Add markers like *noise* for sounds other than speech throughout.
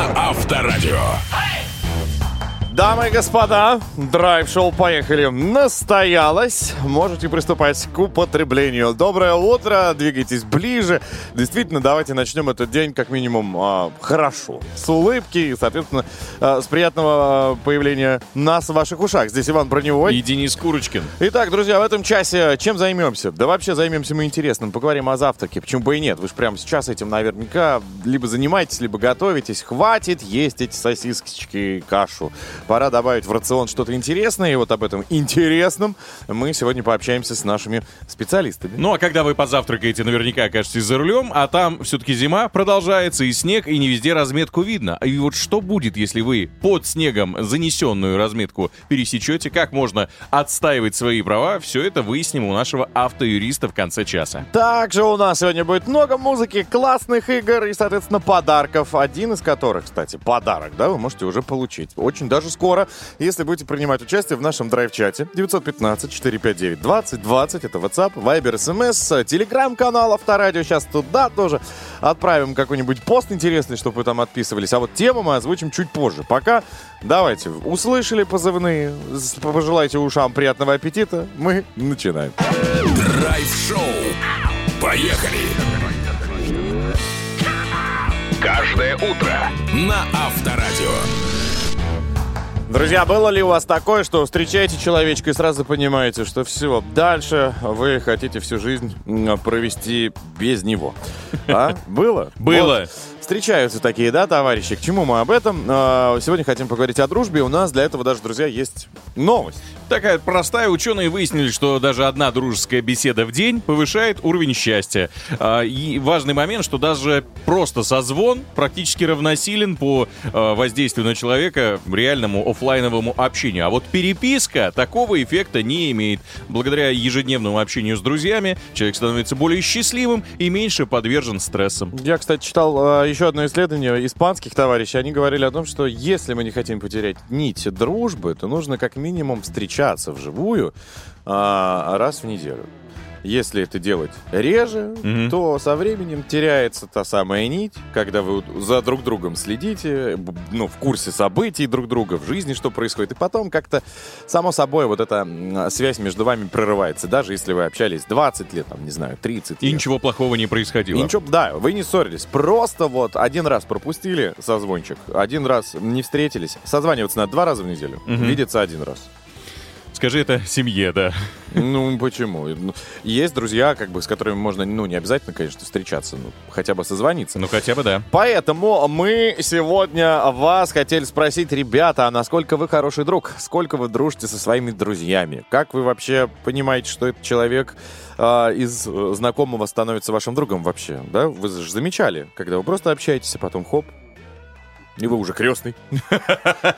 на Авторадио. Дамы и господа, драйв-шоу «Поехали» настоялось. Можете приступать к употреблению. Доброе утро, двигайтесь ближе. Действительно, давайте начнем этот день как минимум а, хорошо. С улыбки и, соответственно, а, с приятного а, появления нас в ваших ушах. Здесь Иван Броневой. И Денис Курочкин. Итак, друзья, в этом часе чем займемся? Да вообще займемся мы интересным. Поговорим о завтраке. Почему бы и нет? Вы же прямо сейчас этим наверняка либо занимаетесь, либо готовитесь. Хватит есть эти сосисочки и кашу пора добавить в рацион что-то интересное. И вот об этом интересном мы сегодня пообщаемся с нашими специалистами. Ну а когда вы позавтракаете, наверняка окажетесь за рулем, а там все-таки зима продолжается, и снег, и не везде разметку видно. И вот что будет, если вы под снегом занесенную разметку пересечете, как можно отстаивать свои права, все это выясним у нашего автоюриста в конце часа. Также у нас сегодня будет много музыки, классных игр и, соответственно, подарков. Один из которых, кстати, подарок, да, вы можете уже получить. Очень даже скоро, если будете принимать участие в нашем драйв-чате 915-459-2020. Это WhatsApp, Viber, SMS, телеграм-канал Авторадио. Сейчас туда тоже отправим какой-нибудь пост интересный, чтобы вы там отписывались. А вот тему мы озвучим чуть позже. Пока давайте, услышали позывные, пожелайте ушам приятного аппетита. Мы начинаем. Драйв-шоу. Поехали! Каждое утро на Авторадио. Друзья, было ли у вас такое, что встречаете человечка и сразу понимаете, что все, дальше вы хотите всю жизнь провести без него? А? Было? Было. Вот. Встречаются такие, да, товарищи? К чему мы об этом? А, сегодня хотим поговорить о дружбе. У нас для этого даже, друзья, есть новость. Такая простая. Ученые выяснили, что даже одна дружеская беседа в день повышает уровень счастья. А, и важный момент, что даже просто созвон практически равносилен по а, воздействию на человека реальному офлайновому общению. А вот переписка такого эффекта не имеет. Благодаря ежедневному общению с друзьями человек становится более счастливым и меньше подвержен стрессам. Я, кстати, читал еще одно исследование испанских товарищей. Они говорили о том, что если мы не хотим потерять нить дружбы, то нужно как минимум встречаться вживую а, раз в неделю. Если это делать реже, Мгм. то со временем теряется та самая нить, когда вы за друг другом следите, ну, в курсе событий друг друга, в жизни, что происходит. И потом как-то, само собой, вот эта связь между вами прорывается. Даже если вы общались 20 лет, там, не знаю, 30 И лет. ничего плохого не происходило. И ничего, да, вы не ссорились. Просто вот один раз пропустили созвончик, один раз не встретились. Созваниваться надо два раза в неделю, Мгм. видеться один раз. Скажи это семье, да. Ну, почему? Ну, Есть друзья, как бы, с которыми можно, ну, не обязательно, конечно, встречаться, ну, хотя бы созвониться. Ну хотя бы да. Поэтому мы сегодня вас хотели спросить, ребята, а насколько вы хороший друг? Сколько вы дружите со своими друзьями? Как вы вообще понимаете, что этот человек а, из э, знакомого становится вашим другом вообще? Да? Вы же замечали, когда вы просто общаетесь, а потом хоп, и вы уже крестный, *laughs*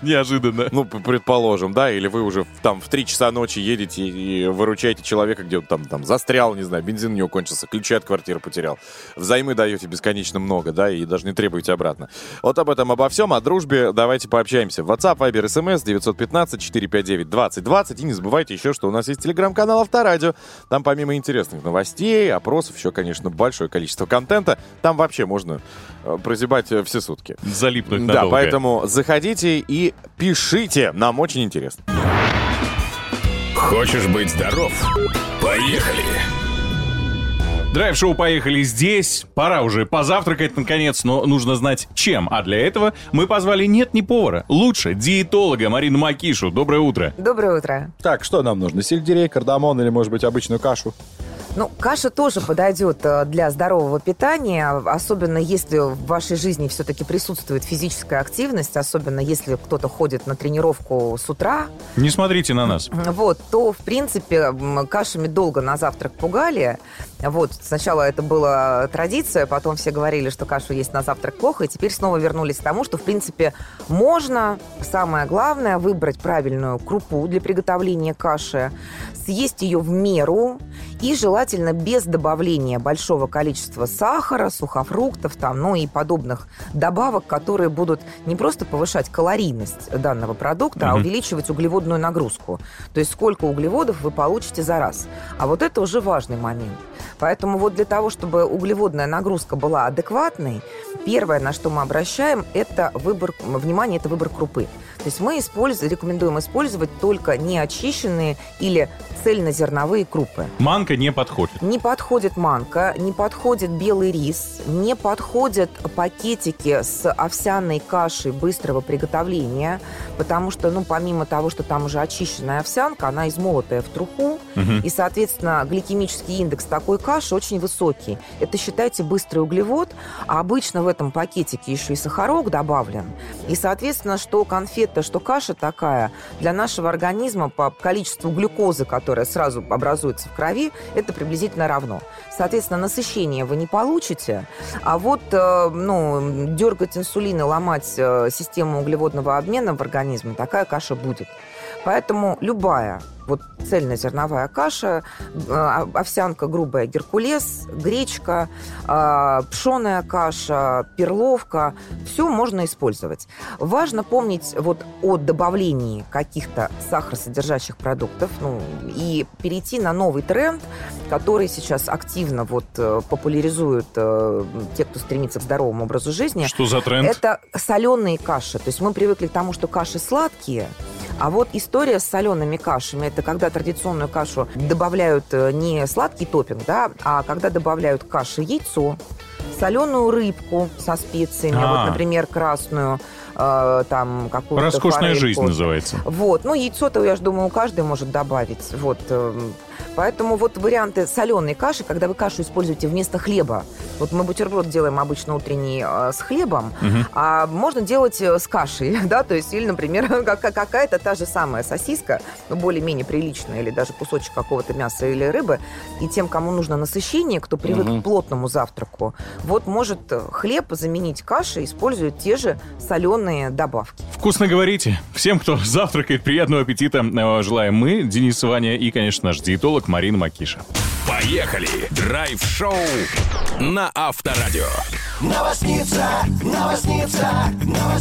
Неожиданно. ну, предположим, да, или вы уже там в 3 часа ночи едете и выручаете человека, где он там, там застрял, не знаю, бензин у него кончился, ключи от квартиры потерял. Взаймы даете бесконечно много, да, и даже не требуете обратно. Вот об этом, обо всем, о дружбе давайте пообщаемся. WhatsApp, Viber, SMS 915-459-2020. И не забывайте еще, что у нас есть телеграм-канал Авторадио. Там помимо интересных новостей, опросов, еще, конечно, большое количество контента. Там вообще можно э, прозябать э, все сутки. Залипнуть Да, поэтому заходите и пишите. Нам очень интересно. Хочешь быть здоров? Поехали! Драйв-шоу «Поехали» здесь. Пора уже позавтракать, наконец, но нужно знать, чем. А для этого мы позвали нет не повара, лучше диетолога Марину Макишу. Доброе утро. Доброе утро. Так, что нам нужно? Сельдерей, кардамон или, может быть, обычную кашу? Ну, каша тоже подойдет э, для здорового питания, особенно если в вашей жизни все-таки присутствует физическая активность, особенно если кто-то ходит на тренировку с утра, Не смотрите на нас. вот, то, в принципе, кашами долго на завтрак пугали. Вот, сначала это была традиция, потом все говорили, что кашу есть на завтрак плохо, и теперь снова вернулись к тому, что, в принципе, можно, самое главное, выбрать правильную крупу для приготовления каши, съесть ее в меру И желательно без добавления большого количества сахара, сухофруктов, там, ну и подобных добавок, которые будут не просто повышать калорийность данного продукта, а Мгм. увеличивать углеводную нагрузку. То есть сколько углеводов вы получите за раз. А вот это уже важный момент. Поэтому вот для того, чтобы углеводная нагрузка была адекватной, первое, на что мы обращаем, это выбор, внимание, это выбор крупы. То есть мы используем, рекомендуем использовать только неочищенные или цельнозерновые крупы. Манка не подходит. Не подходит манка, не подходит белый рис, не подходят пакетики с овсяной кашей быстрого приготовления, потому что, ну, помимо того, что там уже очищенная овсянка, она измолотая в труху, Мгм. и, соответственно, гликемический индекс такой каши очень высокий. Это, считайте, быстрый углевод, а обычно в этом пакетике еще и сахарок добавлен. И, соответственно, что конфета, что каша такая, для нашего организма по количеству глюкозы, которая сразу образуется в крови, это приблизительно равно. Соответственно, насыщение вы не получите, а вот э, ну, дергать инсулин и ломать э, систему углеводного обмена в организме, такая каша будет. Поэтому любая вот цельнозерновая каша, э, овсянка грубая геркулес, гречка, э, пшеная каша, перловка, все можно использовать. Важно помнить вот о добавлении каких-то сахаросодержащих продуктов ну, и перейти на новый тренд, который сейчас активно вот э, популяризуют те, кто стремится к здоровому образу жизни. Что за тренд? Это соленые каши. То есть мы привыкли к тому, что каши сладкие, а вот история с солеными кашами, это когда традиционную кашу добавляют э, не сладкий топпинг, да, а когда добавляют к каше яйцо, соленую рыбку со специями, А. вот, например, красную, э, там какую-то Роскошная форельку. жизнь называется. Вот, ну яйцо-то, я же думаю, каждый может добавить. Вот, эм, поэтому вот варианты соленой каши, когда вы кашу используете вместо хлеба. Вот мы бутерброд делаем обычно утренний э, с хлебом, Мгм. а можно делать э, с кашей, *laughs* да, то есть или, например, *laughs* как- какая-то та же самая сосиска, ну, более-менее приличная, или даже кусочек какого-то мяса или рыбы, и тем, кому нужно насыщение, кто привык Мгм. к плотному завтраку, вот может э, хлеб заменить кашей, используя те же соленые добавки. Вкусно говорите. Всем, кто *laughs* завтракает, приятного аппетита желаем мы, Денис Ваня и, конечно, наш диетолог Марина Макиша. Поехали! Драйв-шоу на Авторадио.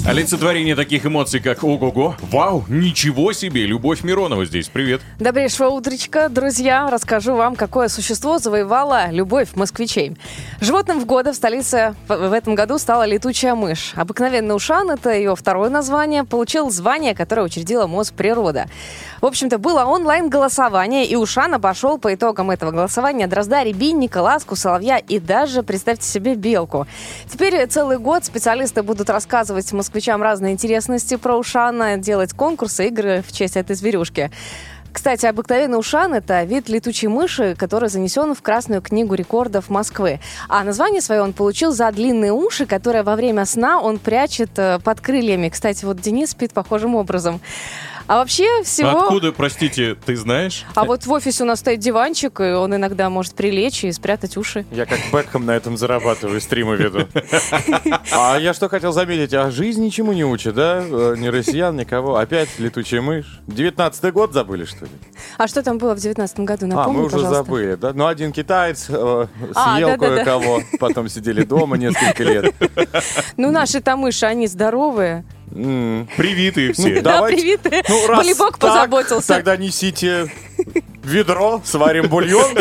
Олицетворение таких эмоций, как «Ого-го», «Вау», «Ничего себе», Любовь Миронова здесь. Привет. Добрейшего утречка, друзья. Расскажу вам, какое существо завоевало любовь москвичей. Животным в года в столице в в этом году стала летучая мышь. Обыкновенный ушан, это ее второе название, получил звание, которое учредила Мосприрода. В общем-то, было онлайн-голосование, и Ушан обошел по итогам этого голосования дрозда, рябинника, ласку, соловья и даже, представьте себе, белку. Теперь целый год специалисты будут рассказывать москвичам разные интересности про Ушана, делать конкурсы, игры в честь этой зверюшки. Кстати, обыкновенный ушан – это вид летучей мыши, который занесен в Красную книгу рекордов Москвы. А название свое он получил за длинные уши, которые во время сна он прячет э, под крыльями. Кстати, вот Денис спит похожим образом. А вообще всего... Откуда, простите, ты знаешь? А вот в офисе у нас стоит диванчик, и он иногда может прилечь и спрятать уши. Я как Бекхэм на этом зарабатываю, стримы веду. А я что хотел заметить, а жизнь ничему не учит, да? Э, Ни россиян, никого. Опять летучая мышь. Девятнадцатый год забыли, что ли? А что там было в девятнадцатом году? Напомни, а, мы уже пожалуйста. забыли, да? Ну, один китаец э, А, съел кое-кого, потом сидели дома несколько лет. Ну, наши-то мыши, они здоровые. М. Привитые все. *laughs* Да, давайте- привитые. Ну, раз Болибок так, позаботился. Тогда несите ведро, сварим бульон.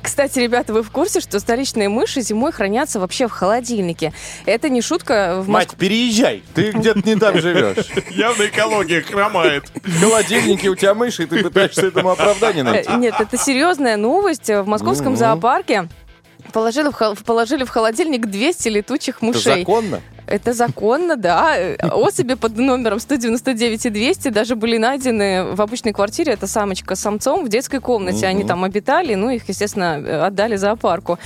Кстати, ребята, вы в курсе, что столичные мыши зимой хранятся вообще в холодильнике? Это не шутка. В Мать, переезжай, ты где-то не там живешь. Явно экология хромает. В холодильнике у тебя мыши, и ты пытаешься этому оправдание найти. Э, Нет, это серьезная новость. В московском зоопарке положили в, хол- положили в холодильник 200 летучих Это мышей. законно? Это законно, да. Особи под номером 199 и 200 даже были найдены в обычной квартире. Это самочка с самцом в детской комнате. Они Мгм. там обитали, ну, их, естественно, отдали зоопарку.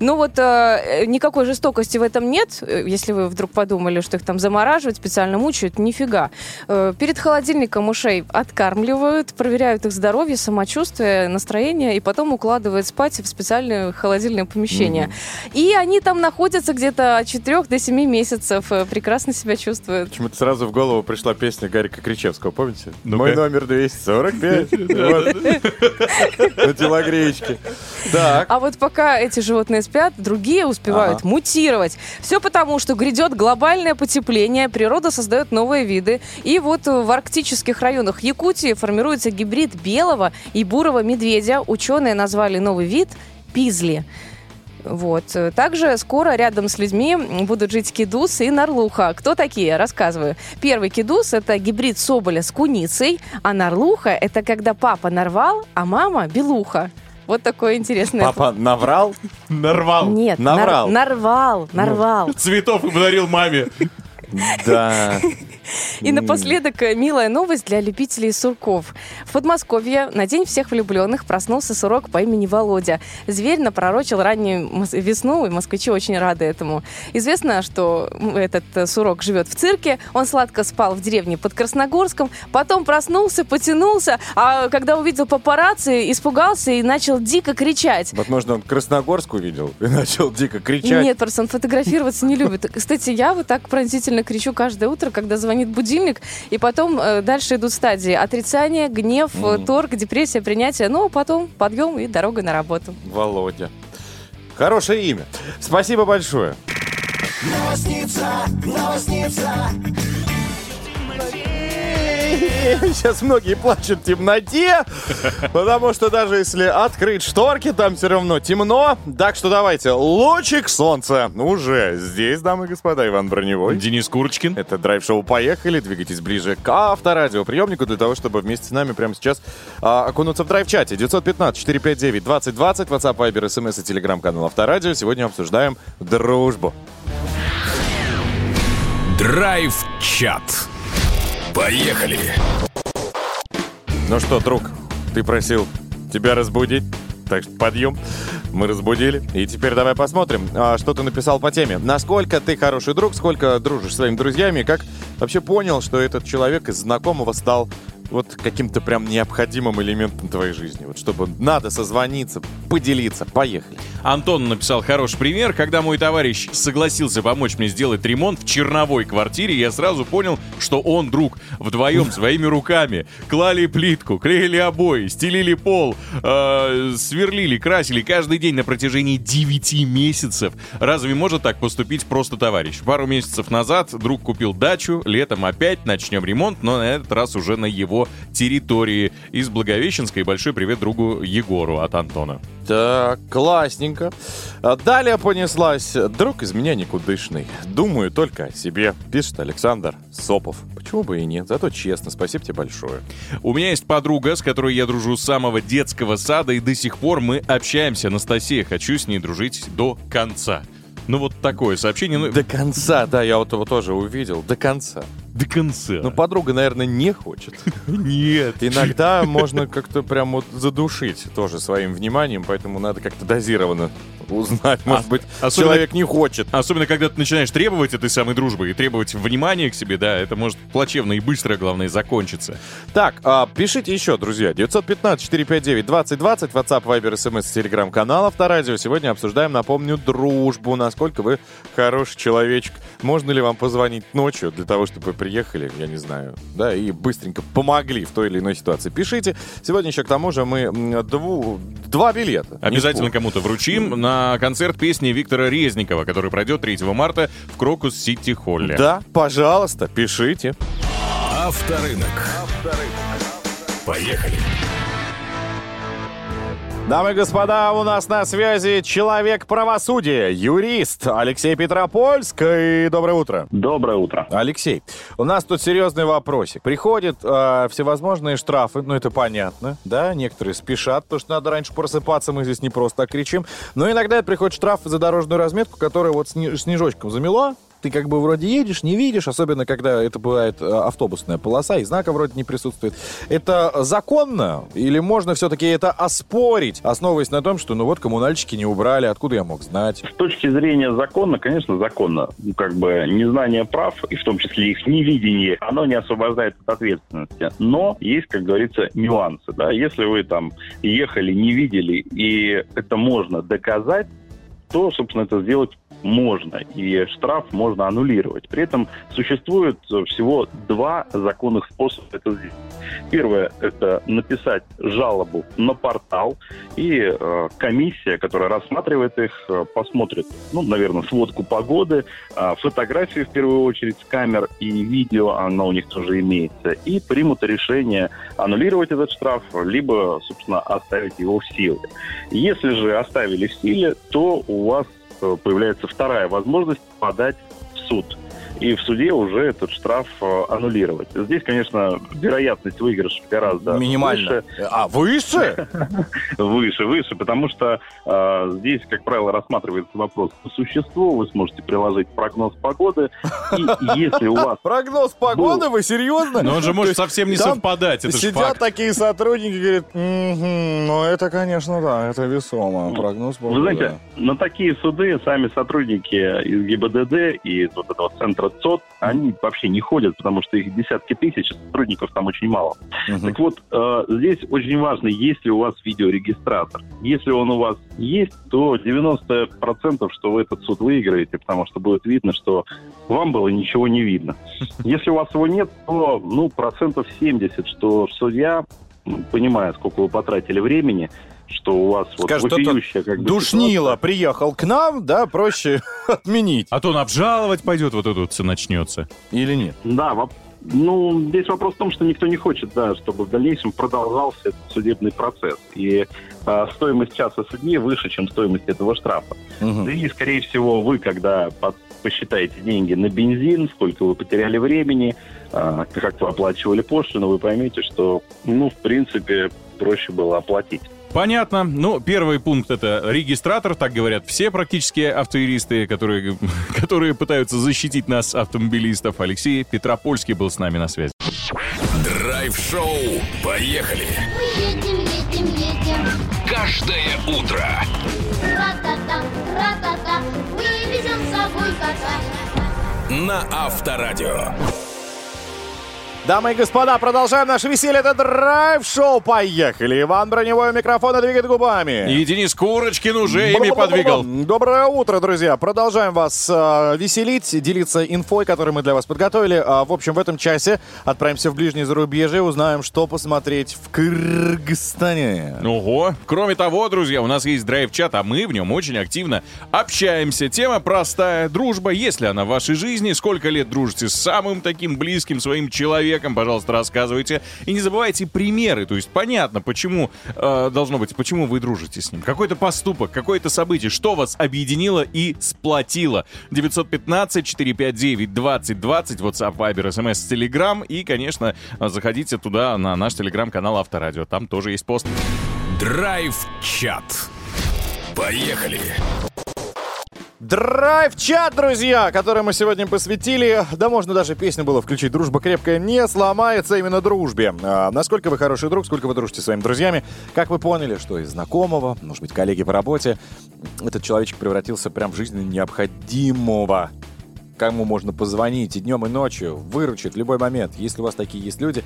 Ну вот э, никакой жестокости в этом нет, э, если вы вдруг подумали, что их там замораживают, специально мучают. Нифига. Э, Перед холодильником ушей откармливают, проверяют их здоровье, самочувствие, настроение, и потом укладывают спать в специальное холодильное помещение. И они там находятся где-то от 4 до 7 месяцев месяцев, э, прекрасно себя чувствует. Почему-то сразу в голову пришла песня Гарика Кричевского, помните? Ну-ка. Мой номер 245. *laughs* Вот. *laughs* На телогреечке. А вот пока эти животные спят, другие успевают мутировать. Все потому, что грядет глобальное потепление, природа создает новые виды. И вот в арктических районах Якутии формируется гибрид белого и бурого медведя. Ученые назвали новый вид пизли. Вот. Также скоро рядом с людьми будут жить кидус и нарлуха. Кто такие? Рассказываю. Первый кидус – это гибрид соболя с куницей, а нарлуха – это когда папа нарвал, а мама – белуха. Вот такое интересное. Папа наврал? Нарвал. Нет, нар- Наврал. Ну. нарвал, нарвал. Цветов и подарил маме. Да. И напоследок э, милая новость для любителей сурков. В Подмосковье на День всех влюбленных проснулся сурок по имени Володя. Зверь напророчил раннюю весну, и москвичи очень рады этому. Известно, что этот э, сурок живет в цирке, он сладко спал в деревне под Красногорском, потом проснулся, потянулся, а когда увидел папарацци, испугался и начал дико кричать. Возможно, он Красногорск увидел и начал дико кричать. Нет, просто он фотографироваться не любит. Кстати, я вот так пронзительно кричу каждое утро, когда звонит будильник, и потом э, дальше идут стадии. Отрицание, гнев, э, торг, депрессия, принятие, ну, а потом подъем и дорога на работу. Володя. Хорошее имя. Спасибо большое. *laughs* Сейчас многие плачут в темноте, потому что даже если открыть шторки, там все равно темно. Так что давайте, лучик солнца уже здесь, дамы и господа, Иван Броневой. Денис Курочкин. Это драйв-шоу «Поехали». Двигайтесь ближе к авторадиоприемнику для того, чтобы вместе с нами прямо сейчас а, окунуться в драйв-чате. 915-459-2020, WhatsApp, Viber, SMS и телеграм-канал Авторадио. Сегодня обсуждаем дружбу. Драйв-чат. Поехали. Ну что, друг, ты просил тебя разбудить, так что подъем. Мы разбудили. И теперь давай посмотрим, а, что ты написал по теме. Насколько ты хороший друг, сколько дружишь с своими друзьями, как вообще понял, что этот человек из знакомого стал вот каким-то прям необходимым элементом твоей жизни. Вот чтобы надо созвониться, поделиться. Поехали. Антон написал хороший пример. Когда мой товарищ согласился помочь мне сделать ремонт в черновой квартире, я сразу понял, что он друг. Вдвоем *laughs* своими руками клали плитку, клеили обои, стелили пол, э, сверлили, красили каждый день на протяжении 9 месяцев. Разве может так поступить просто товарищ? Пару месяцев назад друг купил дачу, летом опять начнем ремонт, но на этот раз уже на его территории. Из Благовещенска и большой привет другу Егору от Антона. Так, классненько. А Далее понеслась. Друг из меня никудышный. Думаю только о себе. Пишет Александр Сопов. Почему бы и нет? Зато честно. Спасибо тебе большое. У меня есть подруга, с которой я дружу с самого детского сада, и до сих пор мы общаемся. Анастасия, хочу с ней дружить до конца. Ну вот такое сообщение, ну, До конца, да, я вот его тоже увидел. До конца. До конца. Но подруга, наверное, не хочет. *laughs* нет. Иногда можно как-то прям вот задушить тоже своим вниманием, поэтому надо как-то дозированно узнать. Может быть, особенно- человек не хочет. Особенно, когда ты начинаешь требовать этой самой дружбы и требовать внимания к себе, да, это может плачевно и быстро, главное, закончиться. Так, а, пишите еще, друзья. 915-459-2020, WhatsApp, Viber, SMS, Telegram-канал Авторадио. Сегодня обсуждаем, напомню, дружбу. Насколько вы хороший человечек. Можно ли вам позвонить ночью для того, чтобы приехали, я не знаю, да, и быстренько помогли в той или иной ситуации. Пишите. Сегодня еще к тому же мы дву- два билета. Обязательно кому-то вручим на концерт песни Виктора Резникова, который пройдет 3 марта в Крокус Сити Холле. Да, пожалуйста, пишите. Авторынок. Поехали. Дамы и господа, у нас на связи человек правосудия, юрист Алексей Петропольский. Доброе утро. Доброе утро. Алексей, у нас тут серьезный вопросик. Приходят э, всевозможные штрафы, ну это понятно, да, некоторые спешат, потому что надо раньше просыпаться, мы здесь не просто так кричим. Но иногда приходит штраф за дорожную разметку, которая вот сни- снежочком замело, ты как бы вроде едешь, не видишь, особенно когда это бывает э, автобусная полоса, и знака вроде не присутствует. Это законно? Или можно все-таки это оспорить, основываясь на том, что ну вот коммунальщики не убрали, откуда я мог знать? С точки зрения закона, конечно, законно. Ну, Как бы незнание прав, и в том числе их невидение, оно не освобождает от ответственности. Но есть, как говорится, нюансы. Да? Если вы там ехали, не видели, и это можно доказать, то, собственно, это сделать можно, и штраф можно аннулировать. При этом существует всего два законных способа это сделать. Первое – это написать жалобу на портал, и э, комиссия, которая рассматривает их, э, посмотрит, ну, наверное, сводку погоды, э, фотографии, в первую очередь, с камер и видео, она у них тоже имеется, и примут решение аннулировать этот штраф, либо, собственно, оставить его в силе. Если же оставили в силе, то у вас появляется вторая возможность подать в суд и в суде уже этот штраф э, аннулировать. Здесь, конечно, вероятность выигрыша гораздо Минимально. выше. А, выше? *laughs* Выше, выше, потому что э, здесь, как правило, рассматривается вопрос по существу, вы сможете приложить прогноз погоды, и *laughs* если у вас... Прогноз погоды, вы серьезно? Но он же может совсем не совпадать, это Сидят такие сотрудники, говорят, «Мгм, ну это, конечно, да, это весомо. Прогноз погоды. Вы знаете, на такие суды сами сотрудники из ГИБДД и из вот этого центра ЦОД, они вообще не ходят, потому что их десятки тысяч, сотрудников там очень мало. Мгм. Так вот, э, здесь очень важно, есть ли у вас видеорегистратор. Если он у вас есть, то 90% что вы этот суд выиграете, потому что будет видно, что вам было ничего не видно. *laughs* Если у вас его нет, то ну, процентов 70, что судья, ну, понимая, сколько вы потратили времени, что у вас вот Скажет, вопиющая как бы Душнило приехал к нам, да, проще *laughs* отменить. А то он обжаловать пойдет, вот это вот все начнется. Или нет? Да, воп- ну, здесь вопрос в том, что никто не хочет, да, чтобы в дальнейшем продолжался этот судебный процесс. И а, стоимость часа судьи выше, чем стоимость этого штрафа. Мгм. Да и, скорее всего, вы, когда по- посчитаете деньги на бензин, сколько вы потеряли времени, а, как вы оплачивали пошлину, вы поймете, что, ну, в принципе, проще было оплатить. Понятно. Ну, первый пункт это регистратор, так говорят все практически автоюристы, которые, *laughs* которые пытаются защитить нас, автомобилистов. Алексей Петропольский был с нами на связи. Драйв-шоу. Поехали. Мы едем, едем, едем. Каждое утро. Ра-та-та, ра-та-та. Мы везем с собой кота. На Авторадио. Дамы и господа, продолжаем наше веселье. Это драйв-шоу. Поехали. Иван Броневой у микрофона двигает губами. И Денис Курочкин уже ими подвигал. Доброе утро, друзья. Продолжаем вас э, веселить, делиться инфой, которую мы для вас подготовили. А, в общем, в этом часе отправимся в ближнее зарубежье, узнаем, что посмотреть в Кыргызстане. Ого. Кроме того, друзья, у нас есть драйв-чат, а мы в нем очень активно общаемся. Тема простая. Дружба, если она в вашей жизни, сколько лет дружите с самым таким близким своим человеком, пожалуйста, рассказывайте. И не забывайте примеры. То есть понятно, почему э, должно быть, почему вы дружите с ним. Какой-то поступок, какое-то событие, что вас объединило и сплотило. 915-459-2020, WhatsApp, Viber, SMS, Telegram. И, конечно, заходите туда на наш телеграм-канал Авторадио. Там тоже есть пост. Драйв-чат. Поехали. Драйв-чат, друзья, который мы сегодня посвятили. Да можно даже песню было включить. Дружба крепкая не сломается именно дружбе. А, насколько вы хороший друг, сколько вы дружите с своими друзьями. Как вы поняли, что из знакомого, может быть, коллеги по работе, этот человечек превратился прям в жизненно необходимого. Кому можно позвонить и днем, и ночью, выручит в любой момент. Если у вас такие есть люди,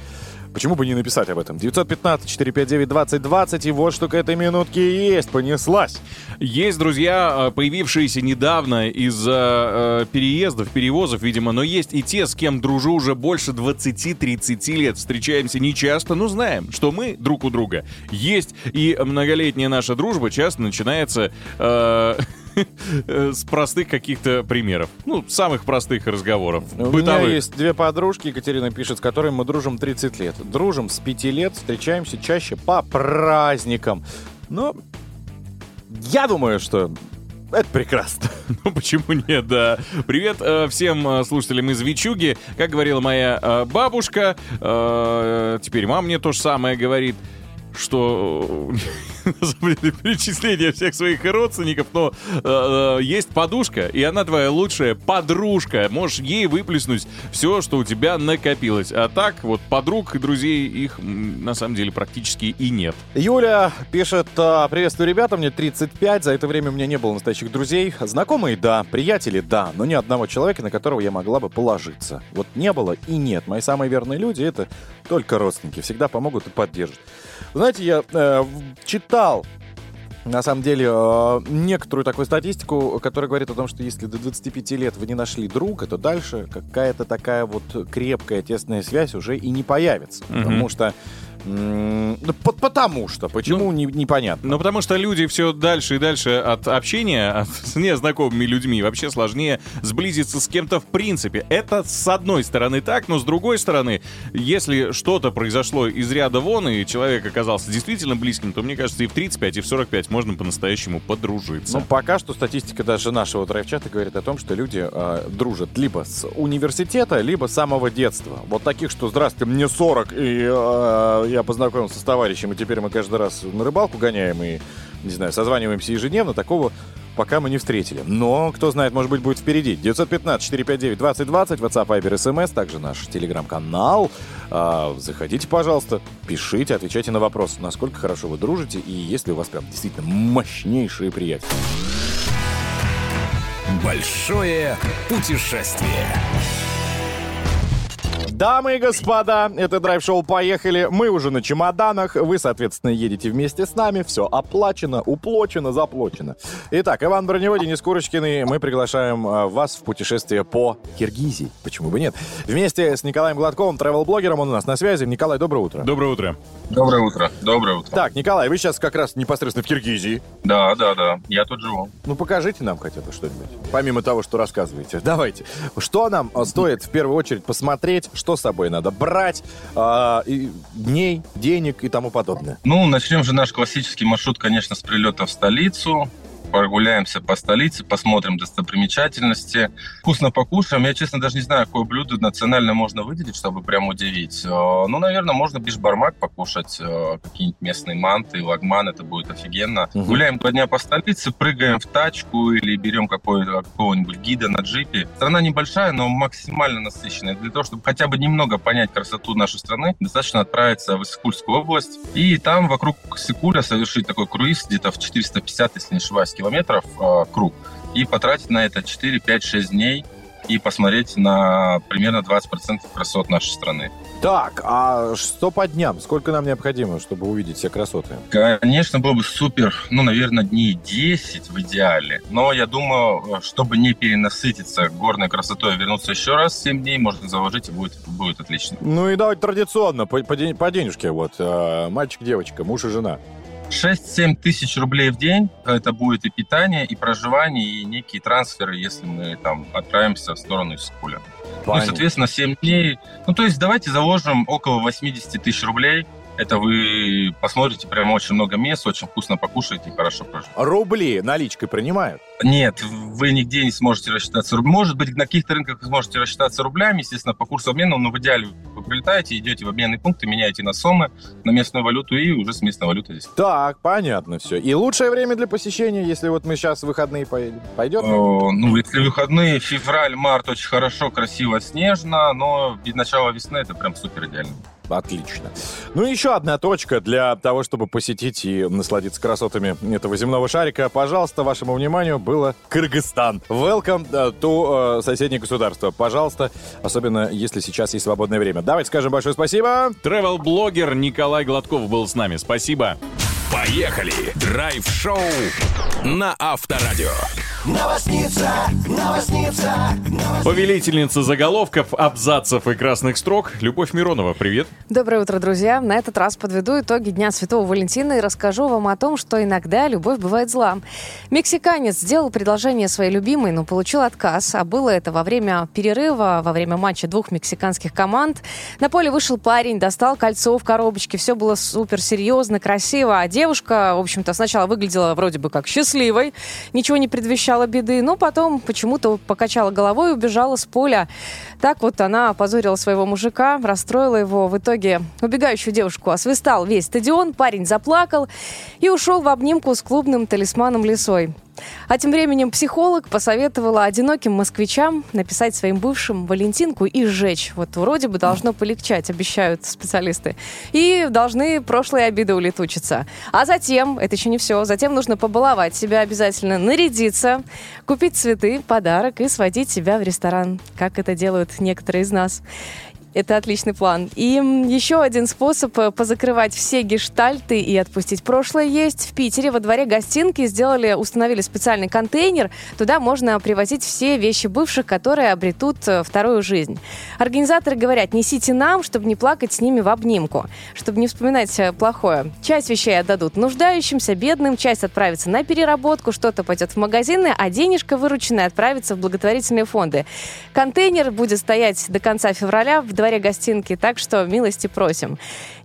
почему бы не написать об этом? 915-459-2020, и вот что к этой минутке есть, понеслась. Есть, друзья, э, появившиеся недавно из-за э, переездов, перевозов, видимо, но есть и те, с кем дружу уже больше 20-30 лет. Встречаемся нечасто, но знаем, что мы друг у друга есть. И многолетняя наша дружба часто начинается... э, *laughs* *laughs* с простых каких-то примеров. Ну, самых простых разговоров. У бытовых. меня есть две подружки, Екатерина пишет, с которыми мы дружим 30 лет. Дружим с 5 лет, встречаемся чаще по праздникам. Но я думаю, что это прекрасно. *laughs* Ну, почему нет, да. Привет э, всем э, слушателям из Вичуги. Как говорила моя э, бабушка, э, теперь мама мне то же самое говорит, что э, *laughs* забыли перечисление всех своих родственников, но э, э, есть подушка, и она твоя лучшая подружка. Можешь ей выплеснуть все, что у тебя накопилось. А так, вот подруг и друзей, их на самом деле практически и нет. Юля пишет, а, приветствую, ребята, мне 35, за это время у меня не было настоящих друзей. Знакомые, да, приятели, да, но ни одного человека, на которого я могла бы положиться. Вот не было и нет. Мои самые верные люди — это только родственники, всегда помогут и поддержат. Знаете, я э, читал на самом деле, э, некоторую такую статистику, которая говорит о том, что если до 25 лет вы не нашли друга, то дальше какая-то такая вот крепкая, тесная связь уже и не появится. Мгм. Потому что... ну, потому что. Почему, не- непонятно. Ну, потому что люди все дальше и дальше от общения от- *laughs* с незнакомыми людьми. Вообще сложнее сблизиться с кем-то в принципе. Это с одной стороны так, но с другой стороны, если что-то произошло из ряда вон, и человек оказался действительно близким, то, мне кажется, и в 35, и в 45 можно по-настоящему подружиться. Ну, пока что статистика даже нашего драйв-чата говорит о том, что люди э, дружат либо с университета, либо с самого детства. Вот таких, что «Здравствуйте, мне 40, и э, я познакомился с товарищем, и теперь мы каждый раз на рыбалку гоняем и, не знаю, созваниваемся ежедневно», такого пока мы не встретили. Но, кто знает, может быть, будет впереди. 915-459-2020, WhatsApp, Viber, SMS, также наш телеграм-канал. А, заходите, пожалуйста, пишите, отвечайте на вопрос, насколько хорошо вы дружите, и если у вас прям действительно мощнейшие приятели. Большое путешествие. Дамы и господа, это драйв-шоу «Поехали». Мы уже на чемоданах. Вы, соответственно, едете вместе с нами. Все оплачено, уплочено, заплачено. Итак, Иван Броневой, Денис Курочкин, и мы приглашаем а, вас в путешествие по Киргизии. Почему бы нет? Вместе с Николаем Гладковым, travel-блогером, он у нас на связи. Николай, доброе утро. Доброе утро. Доброе утро. Доброе утро. Так, Николай, вы сейчас как раз непосредственно в Киргизии. Да, да, да. Я тут живу. Ну, покажите нам хотя бы что-нибудь. Помимо того, что рассказываете. Давайте. Что нам а, стоит в первую очередь посмотреть, что с собой надо брать, а, и дней, денег и тому подобное? Ну, начнем же наш классический маршрут, конечно, с прилета в столицу. Прогуляемся по столице, посмотрим достопримечательности. Вкусно покушаем. Я, честно, даже не знаю, какое блюдо национально можно выделить, чтобы прям удивить. Э, Ну, наверное, можно бишбармак покушать, э, какие-нибудь местные манты, лагман, это будет офигенно. Мгм. Гуляем два дня по столице, прыгаем в тачку или берем какого-нибудь гида на джипе. Страна небольшая, но максимально насыщенная. Для того, чтобы хотя бы немного понять красоту нашей страны, достаточно отправиться в Иссыкульскую область и там вокруг Сыкуля совершить такой круиз где-то в 450, если не ошибаюсь, километров э, круг и потратить на это 4, 5, 6 дней и посмотреть на примерно 20% красот нашей страны. Так, а что по дням? Сколько нам необходимо, чтобы увидеть все красоты? Конечно, было бы супер, ну, наверное, дней 10 в идеале. Но я думаю, чтобы не перенасытиться горной красотой и вернуться еще раз 7 дней, можно заложить, и будет, будет отлично. Ну и давайте традиционно, по, по по денежке, вот, э, мальчик, девочка, муж и жена. 6-7 тысяч рублей в день. Это будет и питание, и проживание, и некие трансферы, если мы там отправимся в сторону Искуля. Ну, соответственно, 7 дней. Ну, то есть давайте заложим около 80 тысяч рублей. Это вы посмотрите прямо очень много мест, очень вкусно покушаете и хорошо проживете. Рубли наличкой принимают? Нет, вы нигде не сможете рассчитаться рублями. Может быть, на каких-то рынках вы сможете рассчитаться рублями, естественно, по курсу обмена, но в идеале вы прилетаете, идете в обменный пункт и меняете на сомы, на местную валюту, и уже с местной валютой здесь. Так, понятно все. И лучшее время для посещения, если вот мы сейчас в выходные поедем, пойдет? О, ну, если выходные, февраль, март очень хорошо, красиво, снежно, но начало весны это прям супер идеально. Отлично. Ну, еще одна точка для того, чтобы посетить и насладиться красотами этого земного шарика. Пожалуйста, вашему вниманию было Кыргызстан. Welcome э, to э, соседнее государство. Пожалуйста, особенно если сейчас есть свободное время. Давайте скажем большое спасибо. Travel-блогер Николай Гладков был с нами. Спасибо. Поехали! Драйв-шоу на Авторадио. Повелительница заголовков, абзацев и красных строк Любовь Миронова. Привет. Доброе утро, друзья. На этот раз подведу итоги Дня Святого Валентина и расскажу вам о том, что иногда любовь бывает зла. Мексиканец сделал предложение своей любимой, но получил отказ. А было это во время перерыва, во время матча двух мексиканских команд. На поле вышел парень, достал кольцо в коробочке. Все было супер серьезно, красиво. Девушка, в общем-то, сначала выглядела вроде бы как счастливой. Ничего не предвещало беды. Но потом почему-то покачала головой и убежала с поля. Так вот она опозорила своего мужика, расстроила его. В итоге убегающую девушку освистал весь стадион, парень заплакал и ушел в обнимку с клубным талисманом лисой. А тем временем психолог посоветовала одиноким москвичам написать своим бывшим Валентинку и сжечь. Вот вроде бы должно полегчать, обещают специалисты. И должны прошлые обиды улетучиться. А затем, это еще не все, затем нужно побаловать себя обязательно, нарядиться, купить цветы, подарок и сводить себя в ресторан, как это делают некоторые из нас. Это отличный план. И еще один способ э, позакрывать все гештальты и отпустить прошлое есть. В Питере во дворе гостинки сделали, установили специальный контейнер. Туда можно привозить все вещи бывших, которые обретут э, вторую жизнь. Организаторы говорят, несите нам, чтобы не плакать с ними в обнимку, чтобы не вспоминать э, плохое. Часть вещей отдадут нуждающимся, бедным, часть отправится на переработку, что-то пойдет в магазины, а денежка вырученная отправится в благотворительные фонды. Контейнер будет стоять до конца февраля в дворе гостинки, так что милости просим.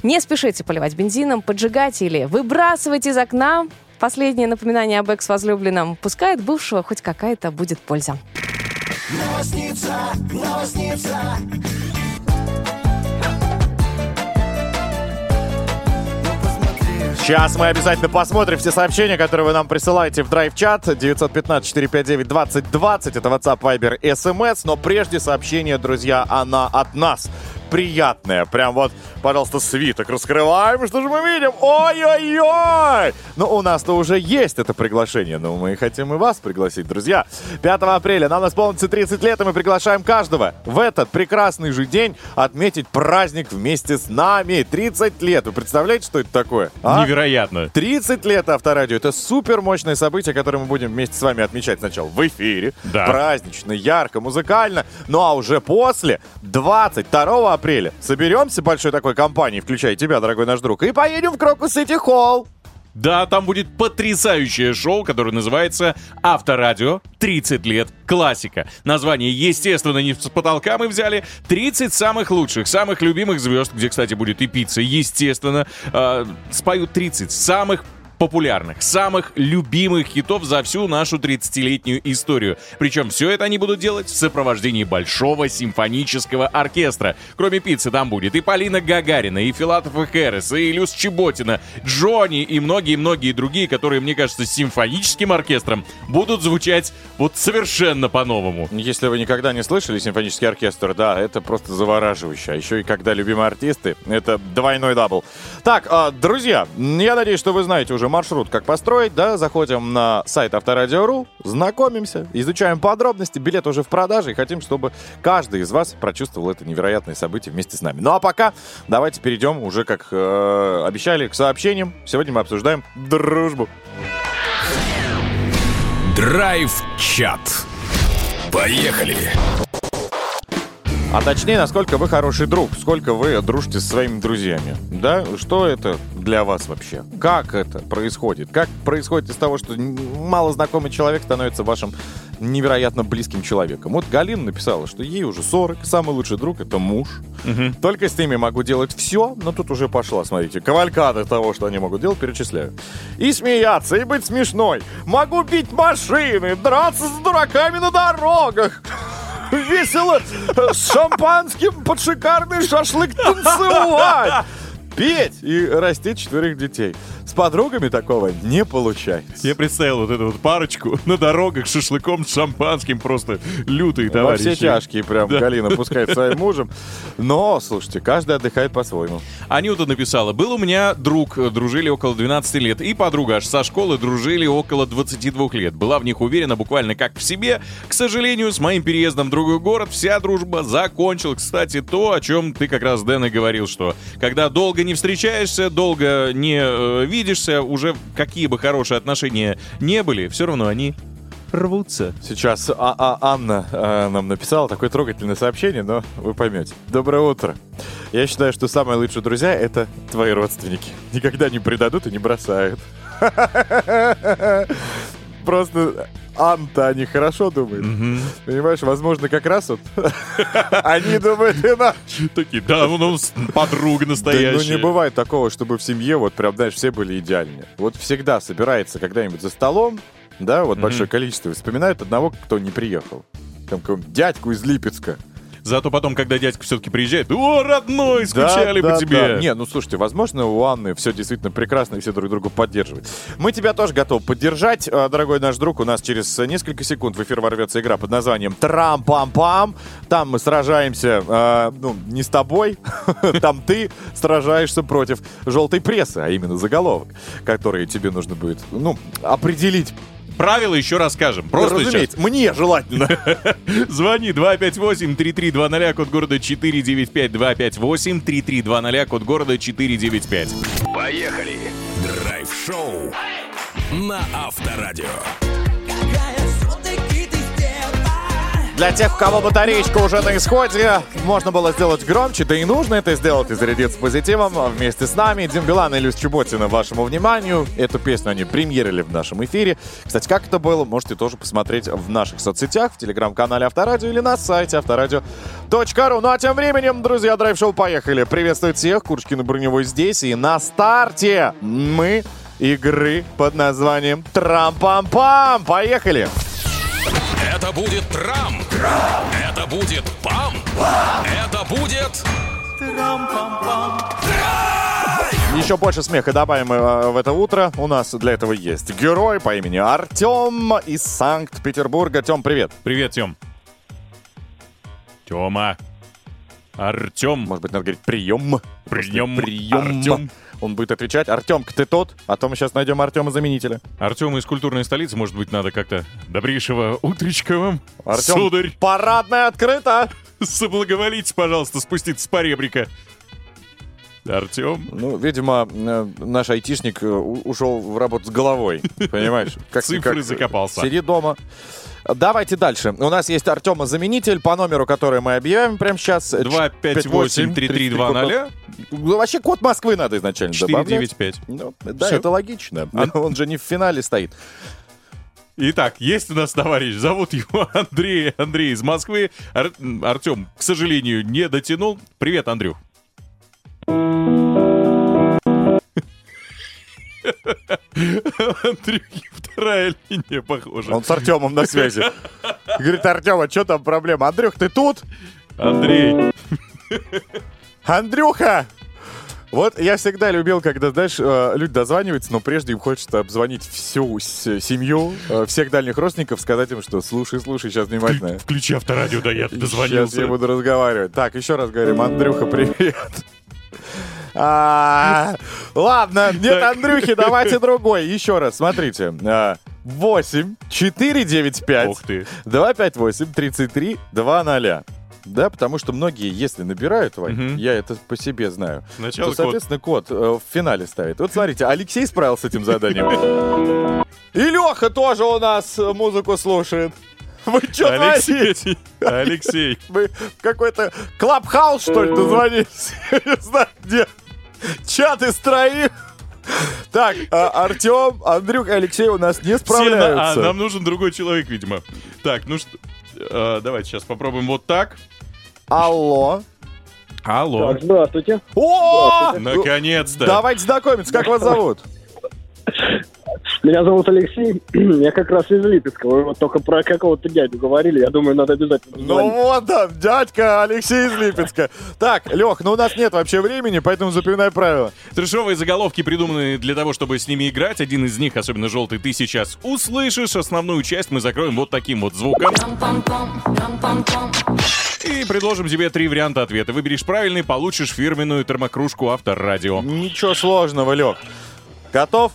Не спешите поливать бензином, поджигать или выбрасывать из окна. Последнее напоминание об экс-возлюбленном. Пускай от бывшего хоть какая-то будет польза. Сейчас мы обязательно посмотрим все сообщения, которые вы нам присылаете в драйв-чат 915-459-2020. Это WhatsApp, Viber, SMS. Но прежде сообщение, друзья, она от нас. Приятная. Прям вот, пожалуйста, свиток раскрываем. Что же мы видим? Ой-ой-ой! Ну, у нас-то уже есть это приглашение. Но мы хотим и вас пригласить, друзья. 5 апреля нам исполнится 30 лет, и мы приглашаем каждого в этот прекрасный же день отметить праздник вместе с нами. 30 лет. Вы представляете, что это такое? а? Невероятно. 30 лет авторадио. Это супер мощное событие, которое мы будем вместе с вами отмечать сначала в эфире. Да. Празднично, ярко, музыкально. Ну а уже после, 22 апреля, соберемся большой такой компанией, включая тебя, дорогой наш друг, и поедем в Крокус Сити Холл. Да, там будет потрясающее шоу, которое называется «Авторадио. 30 лет. Классика». Название, естественно, не с потолка мы взяли. 30 самых лучших, самых любимых звезд, где, кстати, будет и пицца, естественно. э, споют 30 самых популярных, самых любимых хитов за всю нашу 30-летнюю историю. Причем все это они будут делать в сопровождении большого симфонического оркестра. Кроме пиццы там будет и Полина Гагарина, и Филатов и Хэрис, и Илюс Чеботина, Джонни и многие-многие другие, которые, мне кажется, с симфоническим оркестром будут звучать вот совершенно по-новому. Если вы никогда не слышали симфонический оркестр, да, это просто завораживающе. А еще и когда любимые артисты, это двойной double. Так, а, друзья, я надеюсь, что вы знаете уже маршрут, как построить, да, заходим на сайт Авторадио.ру, знакомимся, изучаем подробности, билет уже в продаже и хотим, чтобы каждый из вас прочувствовал это невероятное событие вместе с нами. Ну а пока давайте перейдем уже, как э, обещали, к сообщениям. Сегодня мы обсуждаем дружбу. Драйв-чат. Поехали. А точнее, насколько вы хороший друг, сколько вы дружите со своими друзьями. Да? Что это для вас вообще? Как это происходит? Как происходит из того, что малознакомый человек становится вашим невероятно близким человеком? Вот Галина написала, что ей уже 40, и самый лучший друг — это муж. Только с ними могу делать все, но тут уже пошла, смотрите, кавалькада того, что они могут делать, перечисляю. И смеяться, и быть смешной. Могу бить машины, драться с дураками на дорогах. Весело э, с шампанским под шикарный шашлык танцевать. Петь и растить четверых детей. Подругами такого не получается. Я представил вот эту вот парочку *laughs* на дорогах с шашлыком, с шампанским, просто лютые Во товарищи. все тяжкие прям Да. Галина пускает *laughs* своим мужем. Но, слушайте, каждый отдыхает по-своему. Анюта написала, был у меня друг, дружили около 12 лет, и подруга аж со школы дружили около 22 лет. Была в них уверена буквально как в себе. К сожалению, с моим переездом в другой город вся дружба закончилась. Кстати, то, о чем ты как раз, Дэн, и говорил, что когда долго не встречаешься, долго не э, видишься, уже какие бы хорошие отношения не были, все равно они рвутся. Сейчас А- А- Анна э, нам написала такое трогательное сообщение, но вы поймете. Доброе утро. Я считаю, что самые лучшие друзья — это твои родственники. Никогда не предадут и не бросают. *laughs* Просто Анта о них хорошо думает. Понимаешь, возможно, как раз вот *laughs* они думают иначе. Такие, да, у нас подруга Да, настоящая. ну не бывает такого, чтобы в семье вот прям, знаешь, все были идеальны. Вот всегда собирается когда-нибудь за столом, да, вот большое количество, вспоминают одного, кто не приехал. Там какого-нибудь дядьку из Липецка. Зато потом, когда дядька все-таки приезжает, о, родной, скучали Да, по да, тебе. да. Не, ну слушайте, возможно, у Анны все действительно прекрасно, и все друг друга поддерживают. Мы тебя тоже готовы поддержать, э, дорогой наш друг. У нас через несколько секунд в эфир ворвется игра под названием Трам-пам-пам. Там мы сражаемся, э, ну, не с тобой, *laughs* там ты сражаешься против желтой прессы, а именно заголовок, который тебе нужно будет, ну, определить Правила еще расскажем. Просто сейчас. Разумеется, мне желательно. *laughs* Звони 258-3320, код города 495, 258-3320, код города 495. Поехали! Драйв-шоу на Авторадио. Для тех, у кого батареечка уже на исходе, можно было сделать громче, да и нужно это сделать и зарядиться позитивом. Вместе с нами Дим Билан и Люсь Чеботина вашему вниманию. Эту песню они премьерили в нашем эфире. Кстати, как это было, можете тоже посмотреть в наших соцсетях, в телеграм-канале Авторадио или на сайте авторадио.ру. Ну а тем временем, друзья, драйв-шоу поехали. Приветствую всех, Курочкин и Броневой здесь. И на старте мы игры под названием Трам-пам-пам. Поехали! Это будет трам. Это будет пам. Это будет... Еще больше смеха добавим э, в это утро. У нас для этого есть герой по имени Артем из Санкт-Петербурга. Тем, привет. Привет, Тем. Тема. Артем. Может быть, надо говорить прием. Прием. Прием. Артем. Он будет отвечать. Артемка, ты тот? А то мы сейчас найдем Артема-заменителя. Артем из культурной столицы, может быть, надо как-то добрейшего утречка вам. Артем, Сударь, парадная открыта. *laughs* соблаговолите, пожалуйста, спуститься с поребрика. Артем. Ну, видимо, э, наш айтишник э, ушел в работу с головой. Понимаешь? *laughs* Как Цифры закопался. Сиди дома. Давайте дальше. У нас есть Артема-заменитель по номеру, который мы объявим прямо сейчас. 258-3320. Ну, Вообще код Москвы надо изначально добавлять. 495. Ну, да, Всё. это логично. А- *laughs* Он же не в финале стоит. Итак, есть у нас товарищ, зовут его *laughs* Андрей, Андрей из Москвы. Ар- Артем, к сожалению, не дотянул. Привет, Андрюх. Андрюхи вторая линия, похоже. Он с Артемом на связи. Говорит, Артем, а что там проблема? Андрюх, ты тут? Андрей, Андрюха! Вот я всегда любил, когда, знаешь, э, люди дозваниваются, но прежде им хочется обзвонить всю семью, э, всех дальних родственников, сказать им, что слушай, слушай, сейчас внимательно. включи авторадио, да я Сейчас дозвонился. я буду разговаривать. Так, еще раз говорим, Андрюха, привет. А, Ладно, нет. Андрюхи, давайте другой. Еще раз, смотрите. А, 8 4 9 5 Ух ты. 258 33 20. Да, потому что многие, если набирают, Вань, Мгм. я это по себе знаю, Сначала то, соответственно, код э, в финале ставит. Вот смотрите, Алексей справился с этим заданием. И Леха тоже у нас музыку слушает. Вы что? Алексей, Алексей. Вы в какой-то клабхаус, что ли, дозвонились? *laughs* Я не знаю, где. Чат из троих. Так, а, Артем, Андрюх и Алексей у нас не Все на- А, справляются. нам нужен другой человек, видимо. Так, ну что... э, давайте сейчас попробуем вот так. Алло. Алло. Так, здравствуйте. О! Наконец-то. Давайте знакомиться, как вас зовут? Меня зовут Алексей. *clears throat* Я как раз из Липецка. Вы вот только про какого-то дядю говорили. Я думаю, надо обязательно Ну вот, да, дядька Алексей из Липецка. Так, Лех, ну у нас нет вообще времени, поэтому запоминай правила. Трешовые заголовки придуманы для того, чтобы с ними играть. Один из них, особенно желтый, ты сейчас услышишь. Основную часть мы закроем вот таким вот звуком. И предложим тебе три варианта ответа. Выберешь правильный, получишь фирменную термокружку Авторадио. Ничего сложного, Лех. Готов?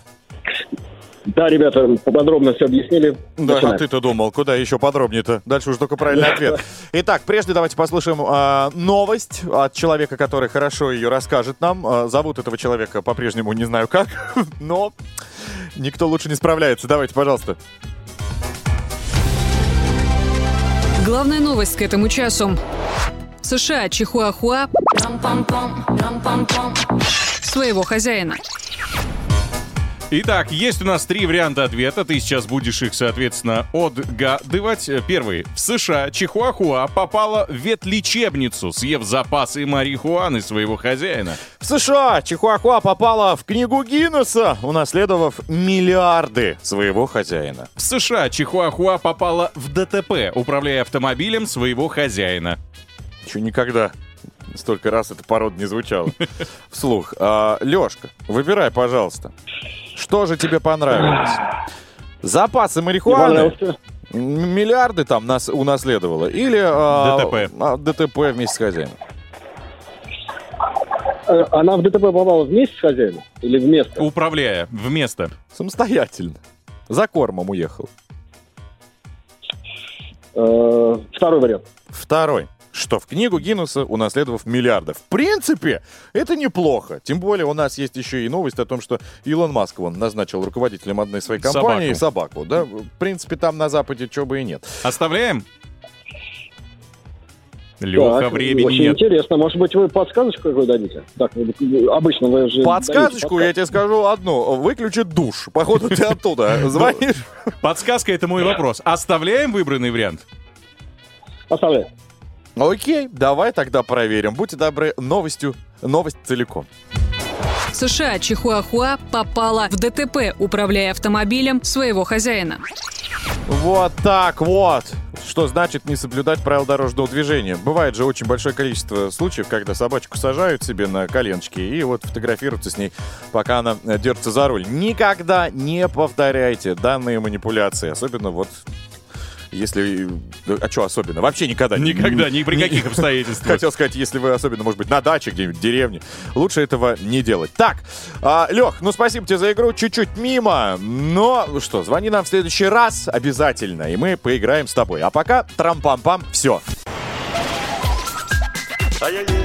Да, ребята, подробно все объяснили. Да, а Начинаем. ты-то думал, куда еще подробнее-то? Дальше уже только правильный ответ. Итак, прежде давайте послушаем а, новость от человека, который хорошо ее расскажет нам. А, зовут этого человека по-прежнему не знаю как, *laughs* но никто лучше не справляется. Давайте, пожалуйста. Главная новость к этому часу. США Чихуахуа своего хозяина. Итак, есть у нас три варианта ответа. Ты сейчас будешь их, соответственно, отгадывать. Первый. В США Чихуахуа попала в ветлечебницу, съев запасы марихуаны своего хозяина. В США Чихуахуа попала в книгу Гиннесса, унаследовав миллиарды своего хозяина. В США Чихуахуа попала в ДТП, управляя автомобилем своего хозяина. Еще никогда столько раз эта порода не звучала. *laughs* Вслух. А, Лешка, выбирай, пожалуйста. Что же тебе понравилось? Запасы марихуаны? Миллиарды там нас унаследовала? Или а, ДТП. а, ДТП вместе с хозяином? Э, Она в ДТП попала вместе с хозяином или вместо? Управляя вместо. Самостоятельно. За кормом уехал. Э, Второй вариант. Второй. Что в книгу Гиннесса унаследовав миллиардов. В принципе, это неплохо. Тем более у нас есть еще и новость о том, что Илон Маск он назначил руководителем одной своей компании собаку. да? В принципе, там на Западе чего бы и нет. Оставляем? Леха, Так, времени Очень нет. интересно. Может быть, вы подсказочку какую дадите? Так, обычно вы же... Подсказочку я тебе скажу одну. Выключи душ. Походу, ты оттуда *laughs* звонишь. Подсказка — это мой вопрос. Оставляем выбранный вариант? подсказку. Окей, давай тогда проверим. Будьте добры, новостью, новость целиком. США Чихуахуа попала в ДТП, управляя автомобилем своего хозяина. Вот так вот. Что значит не соблюдать правила дорожного движения? Бывает же очень большое количество случаев, когда собачку сажают себе на коленочки и вот фотографируются с ней, пока она э, держится за руль. Никогда не повторяйте данные манипуляции. Особенно вот если... А что особенно? Вообще никогда. Никогда, ни при каких обстоятельствах. *laughs* Хотел сказать, если вы особенно, может быть, на даче где-нибудь, в деревне, лучше этого не делать. Так, а, Лех, ну спасибо тебе за игру, чуть-чуть мимо, но что, звони нам в следующий раз обязательно, и мы поиграем с тобой. А пока трам-пам-пам, все. Поехали.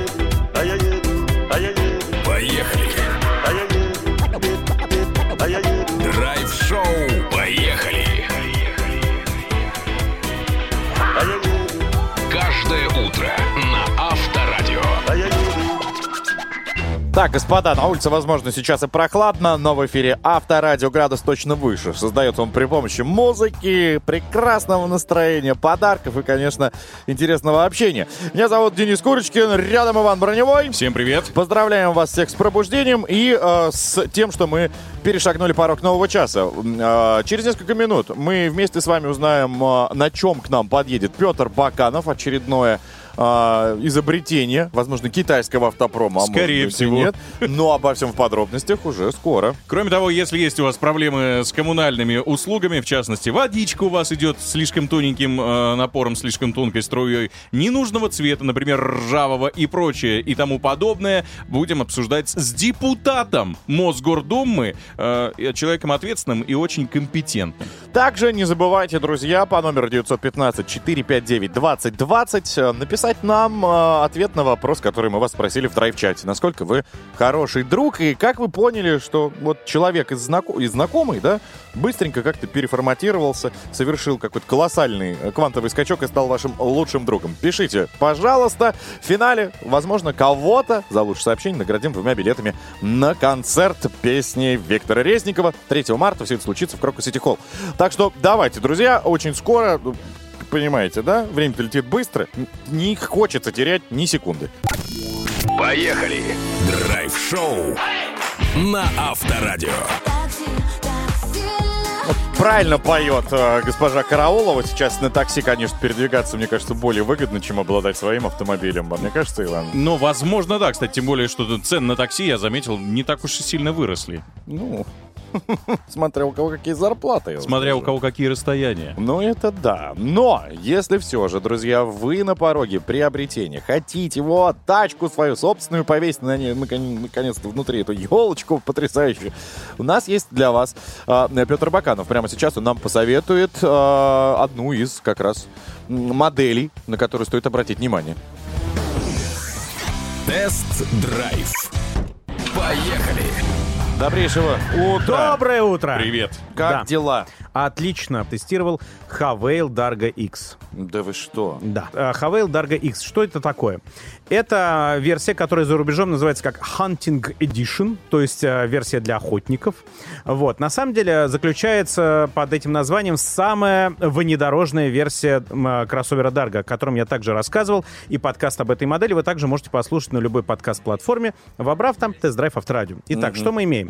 Так, господа, на улице, возможно, сейчас и прохладно, но в эфире Авторадио градус точно выше. Создается он при помощи музыки, прекрасного настроения, подарков и, конечно, интересного общения. Меня зовут Денис Курочкин, рядом Иван Броневой. Всем привет. Поздравляем вас всех с пробуждением и э, с тем, что мы перешагнули порог нового часа. Э, через несколько минут мы вместе с вами узнаем, э, на чем к нам подъедет Петр Баканов, очередное э, изобретение, возможно, китайского автопрома. а может Скорее и всего. Нет. Но обо всем в подробностях уже скоро. Кроме того, если есть у вас проблемы с коммунальными услугами, в частности, водичка у вас идет слишком тоненьким э, напором, слишком тонкой струей, ненужного цвета, например, ржавого и прочее и тому подобное, будем обсуждать с депутатом Мосгордумы, э, человеком ответственным и очень компетентным. Также не забывайте, друзья, по номеру 915-459-2020 э, написать нам э, ответ на вопрос, который мы вас спросили в драйв-чате. Насколько вы хороший друг и как вы поняли, что вот человек из, знако- из знакомый, да, быстренько как-то переформатировался, совершил какой-то колоссальный э, квантовый скачок и стал вашим лучшим другом. Пишите, пожалуйста. В финале, возможно, кого-то за лучшее сообщение наградим двумя билетами на концерт песни Виктора Резникова 3 марта. Все это случится в Крокус Сити Холл. Так что давайте, друзья, очень скоро, ну, понимаете, да? Время-то летит быстро. Не хочется терять ни секунды. Поехали. Драйв-шоу на Авторадио. Правильно поет э, госпожа Караулова. Сейчас на такси, конечно, передвигаться, мне кажется, более выгодно, чем обладать своим автомобилем. А Мне кажется, Иван? Но, возможно, да, кстати, тем более, что цены на такси, я заметил, не так уж и сильно выросли. Ну, смотря у кого какие зарплаты. Смотря у кого какие расстояния. Ну, это да. Но, если все же, друзья, вы на пороге приобретения, хотите вот тачку свою собственную повесить на ней, након- наконец-то, внутри эту елочку потрясающую, у нас есть для вас а, Петр Баканов. Прямо сейчас он нам посоветует а, одну из как раз моделей, на которую стоит обратить внимание. Тест-драйв. Поехали. Добрейшего утра. Доброе утро! Привет. Как Да. дела? Отлично. Тестировал Havail Dargo X. Да вы что? Да. Э, Havail Dargo X. Что это такое? Это версия, которая за рубежом называется как Hunting Edition, то есть э, версия для охотников. Вот. На самом деле заключается под этим названием самая внедорожная версия м, э, кроссовера Dargo, о котором я также рассказывал. И подкаст об этой модели вы также можете послушать на любой подкаст-платформе, вобрав там тест-драйв Авторадио. Итак, что мы имеем?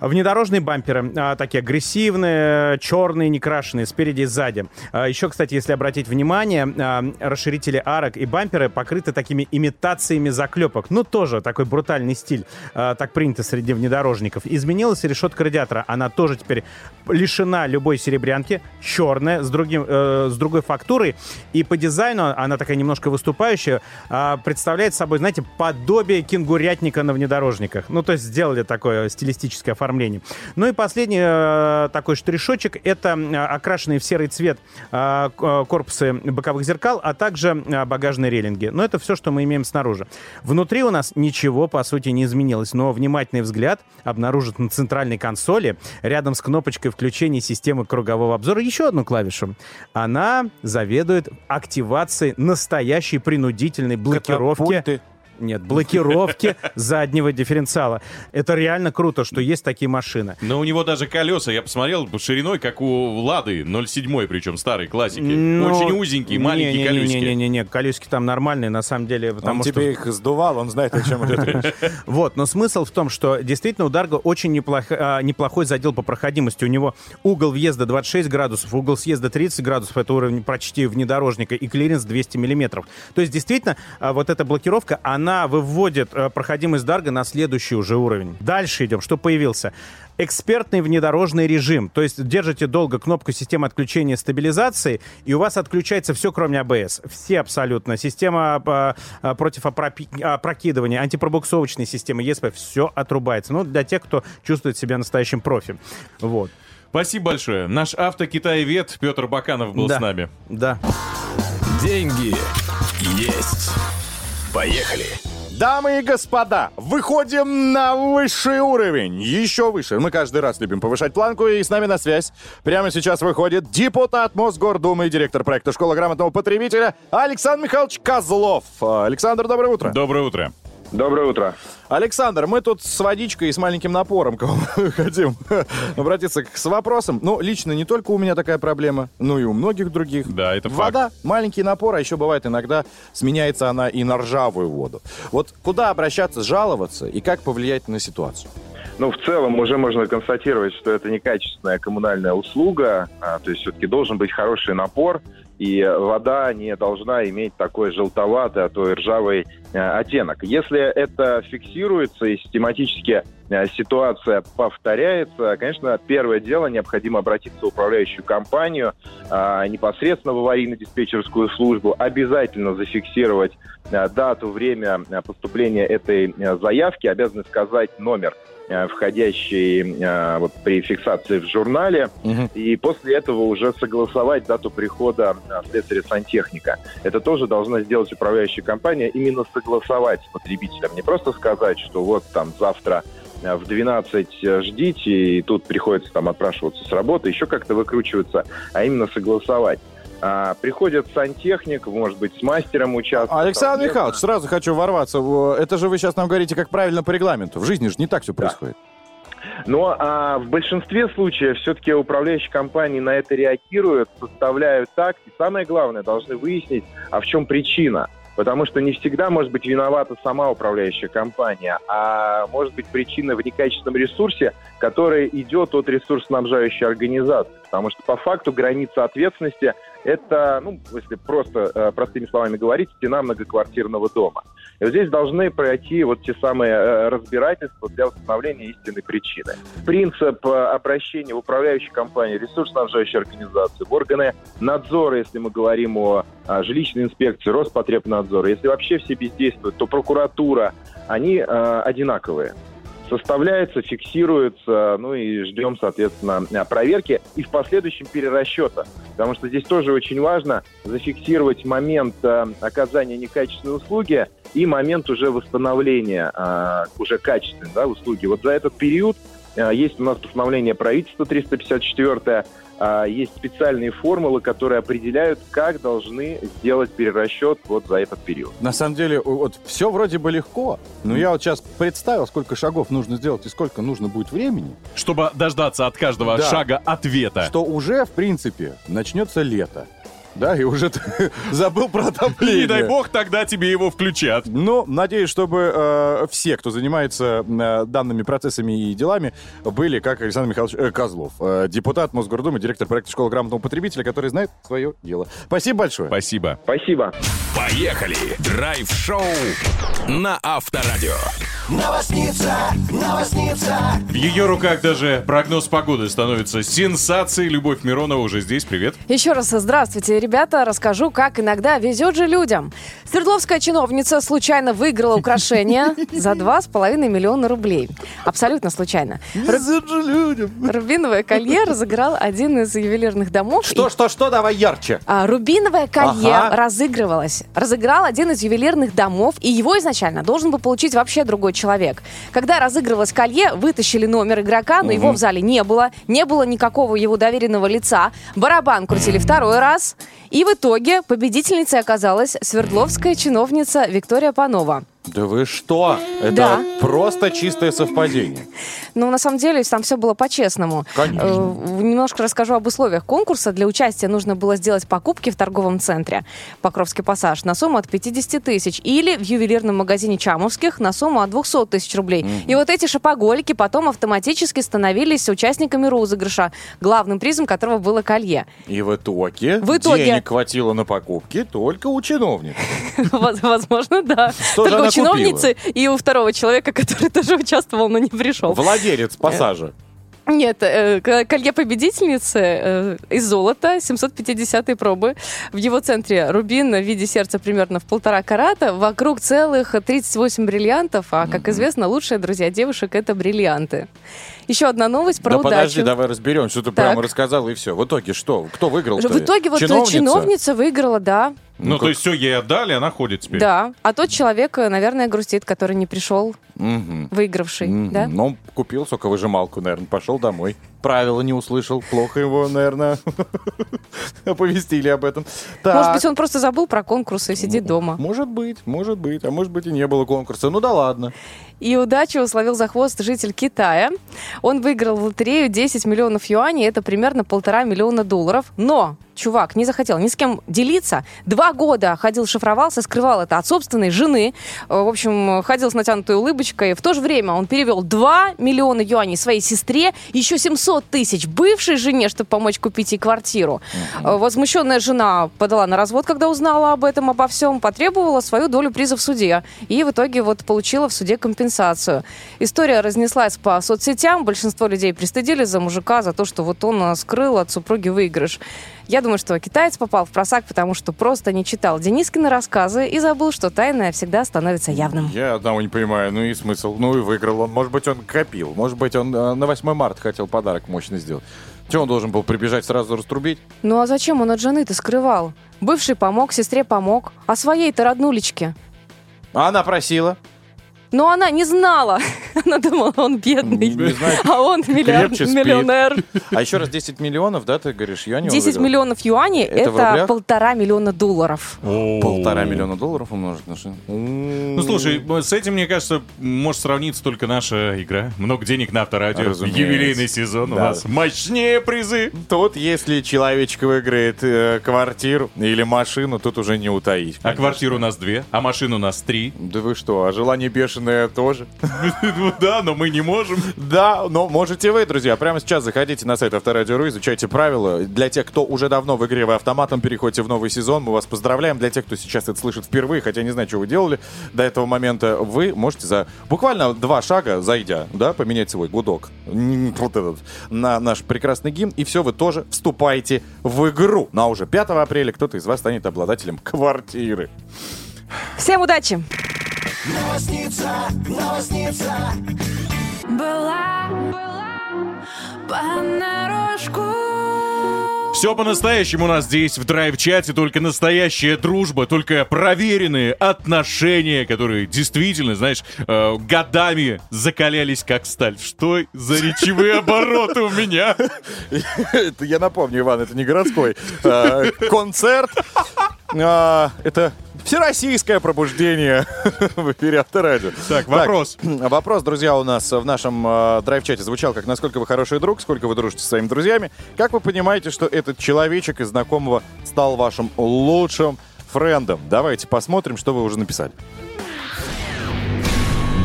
Внедорожные бамперы, а, такие агрессивные, черные, некрашенные, спереди и сзади. А, еще, кстати, если обратить внимание, а, расширители арок и бамперы покрыты такими имитациями заклепок. Ну, тоже такой брутальный стиль. Так принято среди внедорожников. Изменилась решетка радиатора. Она тоже теперь лишена любой серебрянки, черная, с, другим, э, с другой фактурой. И по дизайну она такая немножко выступающая, представляет собой, знаете, подобие кенгурятника на внедорожниках. Ну, то есть сделали такое стилистическое оформление. Оформлении. Ну и последний э, такой штришочек — это э, окрашенные в серый цвет э, э, корпусы боковых зеркал, а также э, багажные рейлинги. Но это все, что мы имеем снаружи. Внутри у нас ничего, по сути, не изменилось, но внимательный взгляд обнаружит на центральной консоли рядом с кнопочкой включения системы кругового обзора еще одну клавишу. Она заведует активацией настоящей принудительной блокировки. Катапульты. Нет, блокировки *laughs* заднего дифференциала. Это реально круто, что есть такие машины. Но у него даже колеса, я посмотрел, шириной, как у Лады 07, причем старой классики. Ну, Очень узенькие, маленькие колесики. Не-не-не, колесики там нормальные, на самом деле, потому Он что... тебе их сдувал, он знает, о чем речь. *laughs* Вот, но смысл в том, что действительно у Дарго очень неплох- а, неплохой задел по проходимости. У него угол въезда 26 градусов, угол съезда 30 градусов, это уровень почти внедорожника, и клиренс 200 миллиметров. То есть действительно а, вот эта блокировка, она выводит а, проходимость Дарго на следующий уже уровень. Дальше идем. Что появился? Экспертный внедорожный режим. То есть держите долго кнопку системы отключения стабилизации, и у вас отключается все, кроме АБС. Все абсолютно. Система а, а, против опрокидывания, антипробуксовочной системы ESP, все отрубается. Ну, для тех, кто чувствует себя настоящим профи. Вот. Спасибо большое. Наш автокитаевед Петр Баканов был Да. с нами. Да. Деньги есть. Поехали. Дамы и господа, выходим на высший уровень, еще выше. Мы каждый раз любим повышать планку, и с нами на связь прямо сейчас выходит депутат Мосгордумы и директор проекта «Школа грамотного потребителя» Александр Михайлович Козлов. Александр, доброе утро. Доброе утро. Доброе утро. Александр, мы тут с водичкой и с маленьким напором к вам *laughs* хотим обратиться к- с вопросом. Ну, лично не только у меня такая проблема, но и у многих других. Да, это факт. Вода, маленький напор, а еще бывает иногда сменяется она и на ржавую воду. Вот куда обращаться, жаловаться и как повлиять на ситуацию? Ну, в целом уже можно констатировать, что это некачественная коммунальная услуга, а, то есть все-таки должен быть хороший напор, и вода не должна иметь такой желтоватый, а то и ржавый э, оттенок. Если это фиксируется и систематически э, ситуация повторяется, конечно, первое дело, необходимо обратиться в управляющую компанию, а, непосредственно в аварийно-диспетчерскую службу, обязательно зафиксировать э, дату, время поступления этой заявки, обязаны сказать номер э, входящий э, вот, при фиксации в журнале, и после этого уже согласовать дату прихода э, слесаря-сантехника. Это тоже должна сделать управляющая компания, именно согласовать с потребителем. Не просто сказать, что вот там завтра э, в 12 ждите, и тут приходится там отпрашиваться с работы, еще как-то выкручиваться, а именно согласовать. А, приходит сантехник, может быть, с мастером участвует. Александр Михайлович, сразу хочу ворваться. Это же вы сейчас нам говорите, как правильно по регламенту. В жизни же не так все происходит. Но а, в большинстве случаев все-таки управляющие компании на это реагируют, составляют так, и самое главное, должны выяснить, а в чем причина. Потому что не всегда может быть виновата сама управляющая компания, а может быть причина в некачественном ресурсе, который идет от ресурсоснабжающей организации. Потому что по факту граница ответственности – это, ну, если просто э, простыми словами говорить, стена многоквартирного дома. И вот здесь должны пройти вот те самые э, разбирательства для установления истинной причины. Принцип э, обращения в управляющую компанию, ресурсоснабжающую организацию, в органы надзора, если мы говорим о, жилищной инспекции, Роспотребнадзора, если вообще все бездействуют, то прокуратура, они одинаковые составляется, фиксируется, ну и ждем, соответственно, э, проверки и в последующем перерасчета. Потому что здесь тоже очень важно зафиксировать момент э, оказания некачественной услуги и момент уже восстановления э, уже качественной да, услуги. Вот за этот период есть у нас постановление правительства 354 а, есть специальные формулы, которые определяют, как должны сделать перерасчет вот за этот период. На самом деле, вот все вроде бы легко, но я вот сейчас представил, сколько шагов нужно сделать и сколько нужно будет времени. Чтобы дождаться от каждого Да. шага ответа. Что уже, в принципе, начнется лето. Да, и уже ты *laughs* забыл про отопление. Не дай бог, тогда тебе его включат. Ну, надеюсь, чтобы э, все, кто занимается э, данными процессами и делами, были, как Александр Михайлович э, Козлов, э, депутат Мосгордумы, директор проекта «Школа грамотного потребителя», который знает свое дело. Спасибо большое. Спасибо. Спасибо. Поехали! Драйв-шоу на Авторадио. Новосница, новосница. В ее руках даже прогноз погоды становится сенсацией. Любовь Миронова уже здесь. Привет. Еще раз здравствуйте, ребята, расскажу, как иногда везет же людям. Свердловская чиновница случайно выиграла украшение *laughs* за 2,5 миллиона рублей. Абсолютно случайно. Везет же людям. Рубиновое колье *laughs* разыграл один из ювелирных домов. Что, что, что? Давай ярче. А, Рубиновое колье Ага. разыгрывалось. Разыграл один из ювелирных домов, и его изначально должен был получить вообще другой человек. Когда разыгрывалось колье, вытащили номер игрока, но его в зале не было. Не было никакого его доверенного лица. Барабан крутили второй раз. И в итоге победительницей оказалась свердловская чиновница Виктория Панова. Да вы что? Это Да. просто чистое совпадение. Но на самом деле там все было по-честному. Конечно. Э, Немножко расскажу об условиях конкурса. Для участия нужно было сделать покупки в торговом центре Покровский пассаж на сумму от 50 тысяч или в ювелирном магазине Чамовских на сумму от 200 тысяч рублей. И вот эти шопоголики потом автоматически становились участниками розыгрыша, главным призом которого было колье. И в итоге, В итоге- денег хватило на покупки только у чиновника. *laughs* Воз- Возможно, да. Что же она чиновницы и у второго человека, *laughs* который тоже участвовал, но не пришел. Владелец пассажа. Нет, э, колье победительницы э, из золота 750 пробы. В его центре рубин в виде сердца примерно в полтора карата. Вокруг целых 38 бриллиантов. А, как известно, лучшие друзья девушек — это бриллианты. Еще одна новость про да удачу. подожди, давай разберем, что ты Так. прямо рассказала и все. В итоге что? Кто выиграл? В итоге вот э, чиновница выиграла, да. Ну, то есть все ей отдали, она ходит теперь. Да. А тот человек, э, наверное, грустит, который не пришел, Мгм. выигравший. Мгм. Да? Ну, купил соковыжималку, наверное, пошел домой. Правила не услышал, плохо его, наверное, *laughs* оповестили об этом. Может Так. быть, он просто забыл про конкурс и сидит дома. Может быть, может быть, а может быть и не было конкурса. Ну да ладно. И удачу словил за хвост житель Китая. Он выиграл в лотерею 10 миллионов юаней, это примерно полтора миллиона долларов. Но чувак не захотел ни с кем делиться. Два года ходил, шифровался, скрывал это от собственной жены. Э, В общем, ходил с натянутой улыбочкой. В то же время он перевел 2 миллиона юаней своей сестре, еще 700 тысяч бывшей жене, чтобы помочь купить ей квартиру. Э, Возмущенная жена подала на развод, когда узнала об этом, обо всем, потребовала свою долю приза в суде. И в итоге вот получила в суде компенсацию. История разнеслась по соцсетям. Большинство людей пристыдились за мужика, за то, что вот он э, скрыл от супруги выигрыш. Я думаю, что китаец попал в просак, потому что просто не читал Денискины рассказы и забыл, что тайное всегда становится явным. Я одного не понимаю, ну и смысл. Ну и выиграл он. Может быть, он копил. Может быть, он э, на 8 марта хотел подарок мощный сделать. Что он должен был прибежать сразу раструбить? Ну а зачем он от жены-то скрывал? Бывший помог, сестре помог, а своей-то роднулечке. А она просила. Но она не знала. *laughs* Она думала, он бедный. Не знаю, А он миллиар- крепче спит. миллионер. А еще раз 10 миллионов, да, ты говоришь, я не 10 миллионов юаней Это в это, рублях? полтора миллиона долларов. Полтора миллиона долларов умножить на что? Ну, слушай, с этим, мне кажется, может сравниться только наша игра. Много денег на авторадио. Разумеется. Юбилейный сезон у Да. нас. Мощнее призы. Тут, если человечек выиграет э, квартиру или машину, тут уже не утаить. А квартир у нас две, а машин у нас три. Да вы что, а желание бешеное тоже? *laughs* Ну да, но мы не можем. Да, но можете вы, друзья. Прямо сейчас заходите на сайт Авторадио.ру, изучайте правила. Для тех, кто уже давно в игре вы автоматом переходите в новый сезон, мы вас поздравляем. Для тех, кто сейчас это слышит впервые, хотя не знаю, что вы делали до этого момента, вы можете за буквально два шага, зайдя, да, поменять свой гудок вот этот, на наш прекрасный гимн, и все, вы тоже вступаете в игру. Ну а уже 5 апреля кто-то из вас станет обладателем квартиры. Всем удачи! Новосница, новосница. Была, понарошку. Все по-настоящему у нас здесь в драйв-чате, только настоящая дружба, только проверенные отношения, которые действительно, знаешь, э, годами закалялись как сталь. Что за речевые обороты у меня? Это я напомню, Иван, это не городской э, концерт. А, Это всероссийское пробуждение *laughs* в эфире Авторадио. Так, вопрос. *clears throat* вопрос, друзья, у нас в нашем э, драйв-чате звучал как «Насколько вы хороший друг? Сколько вы дружите со своими друзьями?» Как вы понимаете, что этот человечек из знакомого стал вашим лучшим френдом? Давайте посмотрим, что вы уже написали.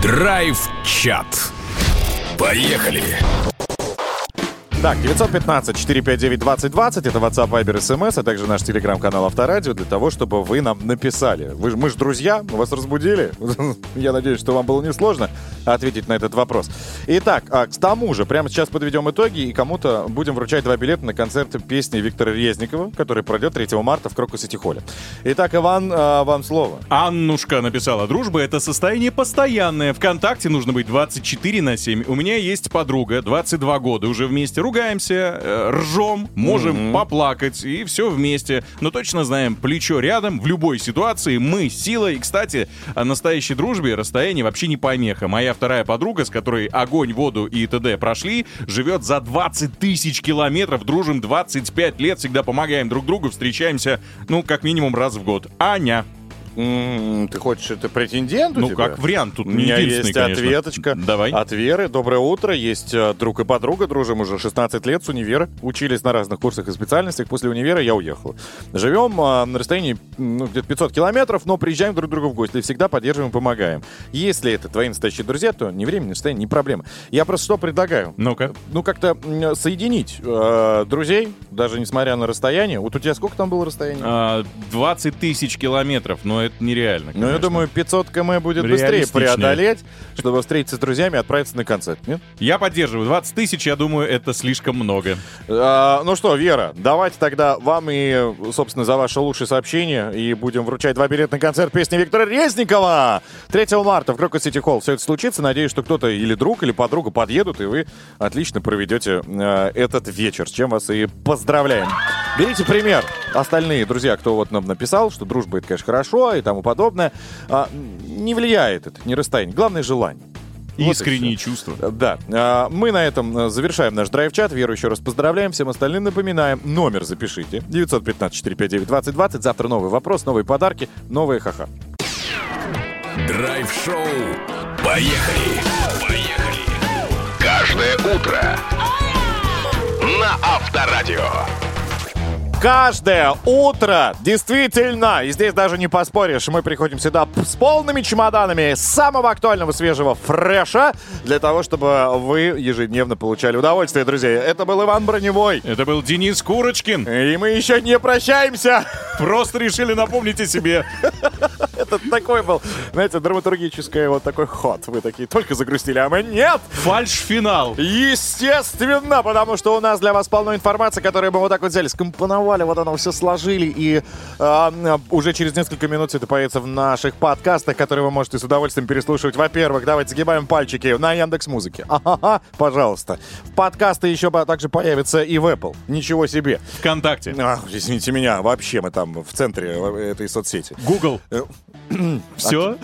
Драйв-чат. Поехали. Так, 915-459-2020, это WhatsApp, Viber, SMS, а также наш телеграм-канал Авторадио, для того, чтобы вы нам написали. Вы, мы же друзья, мы вас разбудили. *laughs* Я надеюсь, что вам было несложно ответить на этот вопрос. Итак, а, к тому же, прямо сейчас подведем итоги, и кому-то будем вручать два билета на концерт песни Виктора Резникова, который пройдет 3 марта в Крокус Сити Холле. Итак, Иван, а, вам слово. Аннушка написала, дружба — это состояние постоянное. Вконтакте нужно быть 24 на 7. У меня есть подруга, 22 года, уже вместе ругаемся, э, ржем, можем Мгм. поплакать, и все вместе. Но точно знаем, плечо рядом, в любой ситуации мы сила. И, кстати, о настоящей дружбе расстояние вообще не помеха. Моя вторая подруга, с которой огонь, воду и т.д. прошли, живет за 20 тысяч километров, дружим 25 лет, всегда помогаем друг другу, встречаемся, ну, как минимум раз в год. Аня. Ты хочешь это претендент Ну, тебя? как вариант, тут У меня есть конечно. ответочка. Давай. От Веры. Доброе утро. Есть э, друг и подруга. Дружим уже 16 лет с универа. Учились на разных курсах и специальностях. После универа я уехал. Живем э, на расстоянии ну, где-то 500 километров, но приезжаем друг к другу в гости. И всегда поддерживаем и помогаем. Если это твои настоящие друзья, то ни время, ни расстояние, не проблема. Я просто что предлагаю? Ну-ка. Ну, как-то соединить э, друзей, даже несмотря на расстояние. Вот у тебя сколько там было расстояние? А, 20 тысяч километров, но это нереально. Ну, я конечно. думаю, 500 км будет быстрее преодолеть, чтобы встретиться с друзьями и отправиться на концерт. Нет? Я поддерживаю. 20 тысяч, я думаю, это слишком много. А, ну что, Вера, давайте тогда вам и, собственно, за ваше лучшее сообщение и будем вручать два билета на концерт песни Виктора Резникова 3 марта в Крокус Сити Холл. Все это случится. Надеюсь, что кто-то или друг, или подруга подъедут, и вы отлично проведете э, этот вечер, с чем вас и поздравляем. Берите пример. Остальные друзья, кто вот нам написал, что дружба это, конечно, хорошо и тому подобное, а, не влияет это, не расстояние. Главное желание. Вот Искренние чувства. Да. А, Мы на этом э, завершаем наш драйв-чат. Веру еще раз поздравляем. Всем остальным напоминаем. Номер запишите. 915-459-2020. Завтра новый вопрос, новые подарки, новые ха-ха. Драйв-шоу. Поехали! Поехали! Каждое утро на Авторадио. Каждое утро, действительно, и здесь даже не поспоришь, мы приходим сюда с полными чемоданами самого актуального свежего фреша для того, чтобы вы ежедневно получали удовольствие, друзья. Это был Иван Броневой. Это был Денис Курочкин. И мы еще не прощаемся. Просто решили напомнить о себе. Это такой был, знаете, драматургический вот такой ход. Вы такие только загрустили, а мы нет! Фальш-финал. Естественно, потому что у нас для вас полно информации, которую мы вот так вот взяли, скомпоновали, вот оно все сложили, и а, уже через несколько минут все это появится в наших подкастах, которые вы можете с удовольствием переслушивать. Во-первых, давайте загибаем пальчики на Яндекс Музыке. Ага, пожалуйста. Подкасты еще также появятся и в Apple. Ничего себе. ВКонтакте. Ах, извините меня, вообще мы там в центре э, этой соцсети. Google. *clears throat* Все?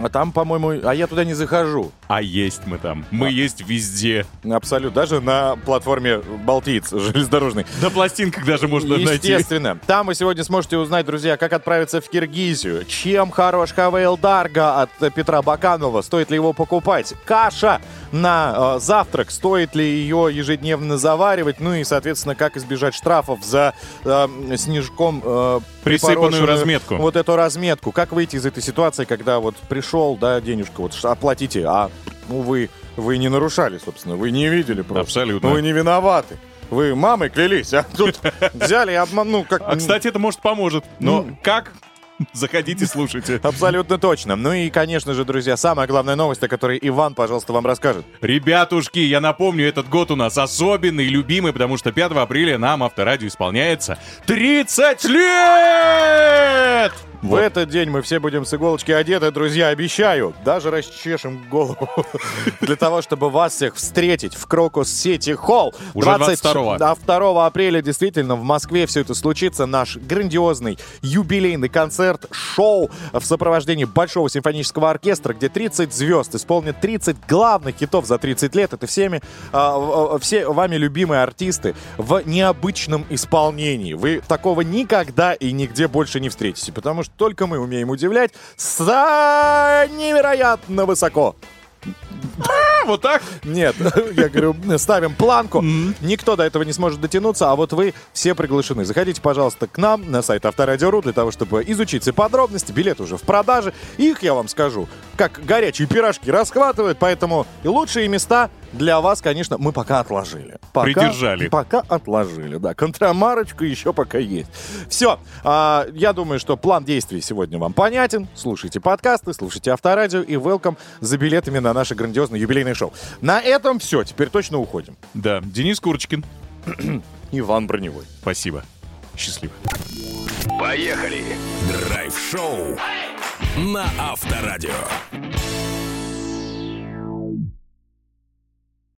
А там, по-моему, а я туда не захожу. А есть мы там. Мы есть везде. Абсолютно. Даже на платформе Балтиец железнодорожный. На пластинках даже можно найти. Естественно. Там вы сегодня сможете узнать, друзья, как отправиться в Киргизию. Чем хорош Хавейл Дарга от Петра Баканова. Стоит ли его покупать? Каша на э, завтрак. Стоит ли ее ежедневно заваривать? Ну и, соответственно, как избежать штрафов за э, снежком э, Присыпанную разметку. Вот эту разметку. Как выйти из этой ситуации, когда вот пришел, да, денежка, вот оплатите, а ну вы, вы не нарушали, собственно, вы не видели просто. Абсолютно. Вы не виноваты. Вы мамой клялись, а тут взяли и обману, как... А, кстати, это может поможет. Но как? *laughs* Заходите, слушайте. Абсолютно точно. Ну и, конечно же, друзья, самая главная новость, о которой Иван, пожалуйста, вам расскажет. Ребятушки, я напомню, этот год у нас особенный, любимый, потому что 5 апреля нам Авторадио исполняется 30 лет! В этот день мы все будем с иголочки одеты, друзья, обещаю. Даже расчешем голову *laughs* для того, чтобы вас всех встретить в Крокус Сити Холл. Уже 22-го. Да, 2 апреля действительно в Москве все это случится. Наш грандиозный юбилейный концерт, шоу в сопровождении Большого симфонического оркестра, где 30 звезд исполнят 30 главных хитов за 30 лет. Это всеми, а, все вами любимые артисты в необычном исполнении. Вы такого никогда и нигде больше не встретите, потому что только мы умеем удивлять с невероятно высоко. Вот так? Нет, *laughs* я говорю, ставим планку. Никто до этого не сможет дотянуться, а вот вы все приглашены. Заходите, пожалуйста, к нам на сайт Авторадио.ру для того, чтобы изучить все подробности. Билеты уже в продаже. Их, я вам скажу, как горячие пирожки расхватывают, поэтому и лучшие места для вас, конечно, мы пока отложили. Пока, Придержали. Пока отложили, да. Контрамарочка еще пока есть. Все. а, я думаю, что план действий сегодня вам понятен. Слушайте подкасты, слушайте Авторадио и welcome за билетами на наше грандиозное юбилейное шоу. На этом все. Теперь точно уходим. Да, Денис Курочкин. *clears throat* Иван Броневой. Спасибо. Счастливо. Поехали! Драйв-шоу на Авторадио.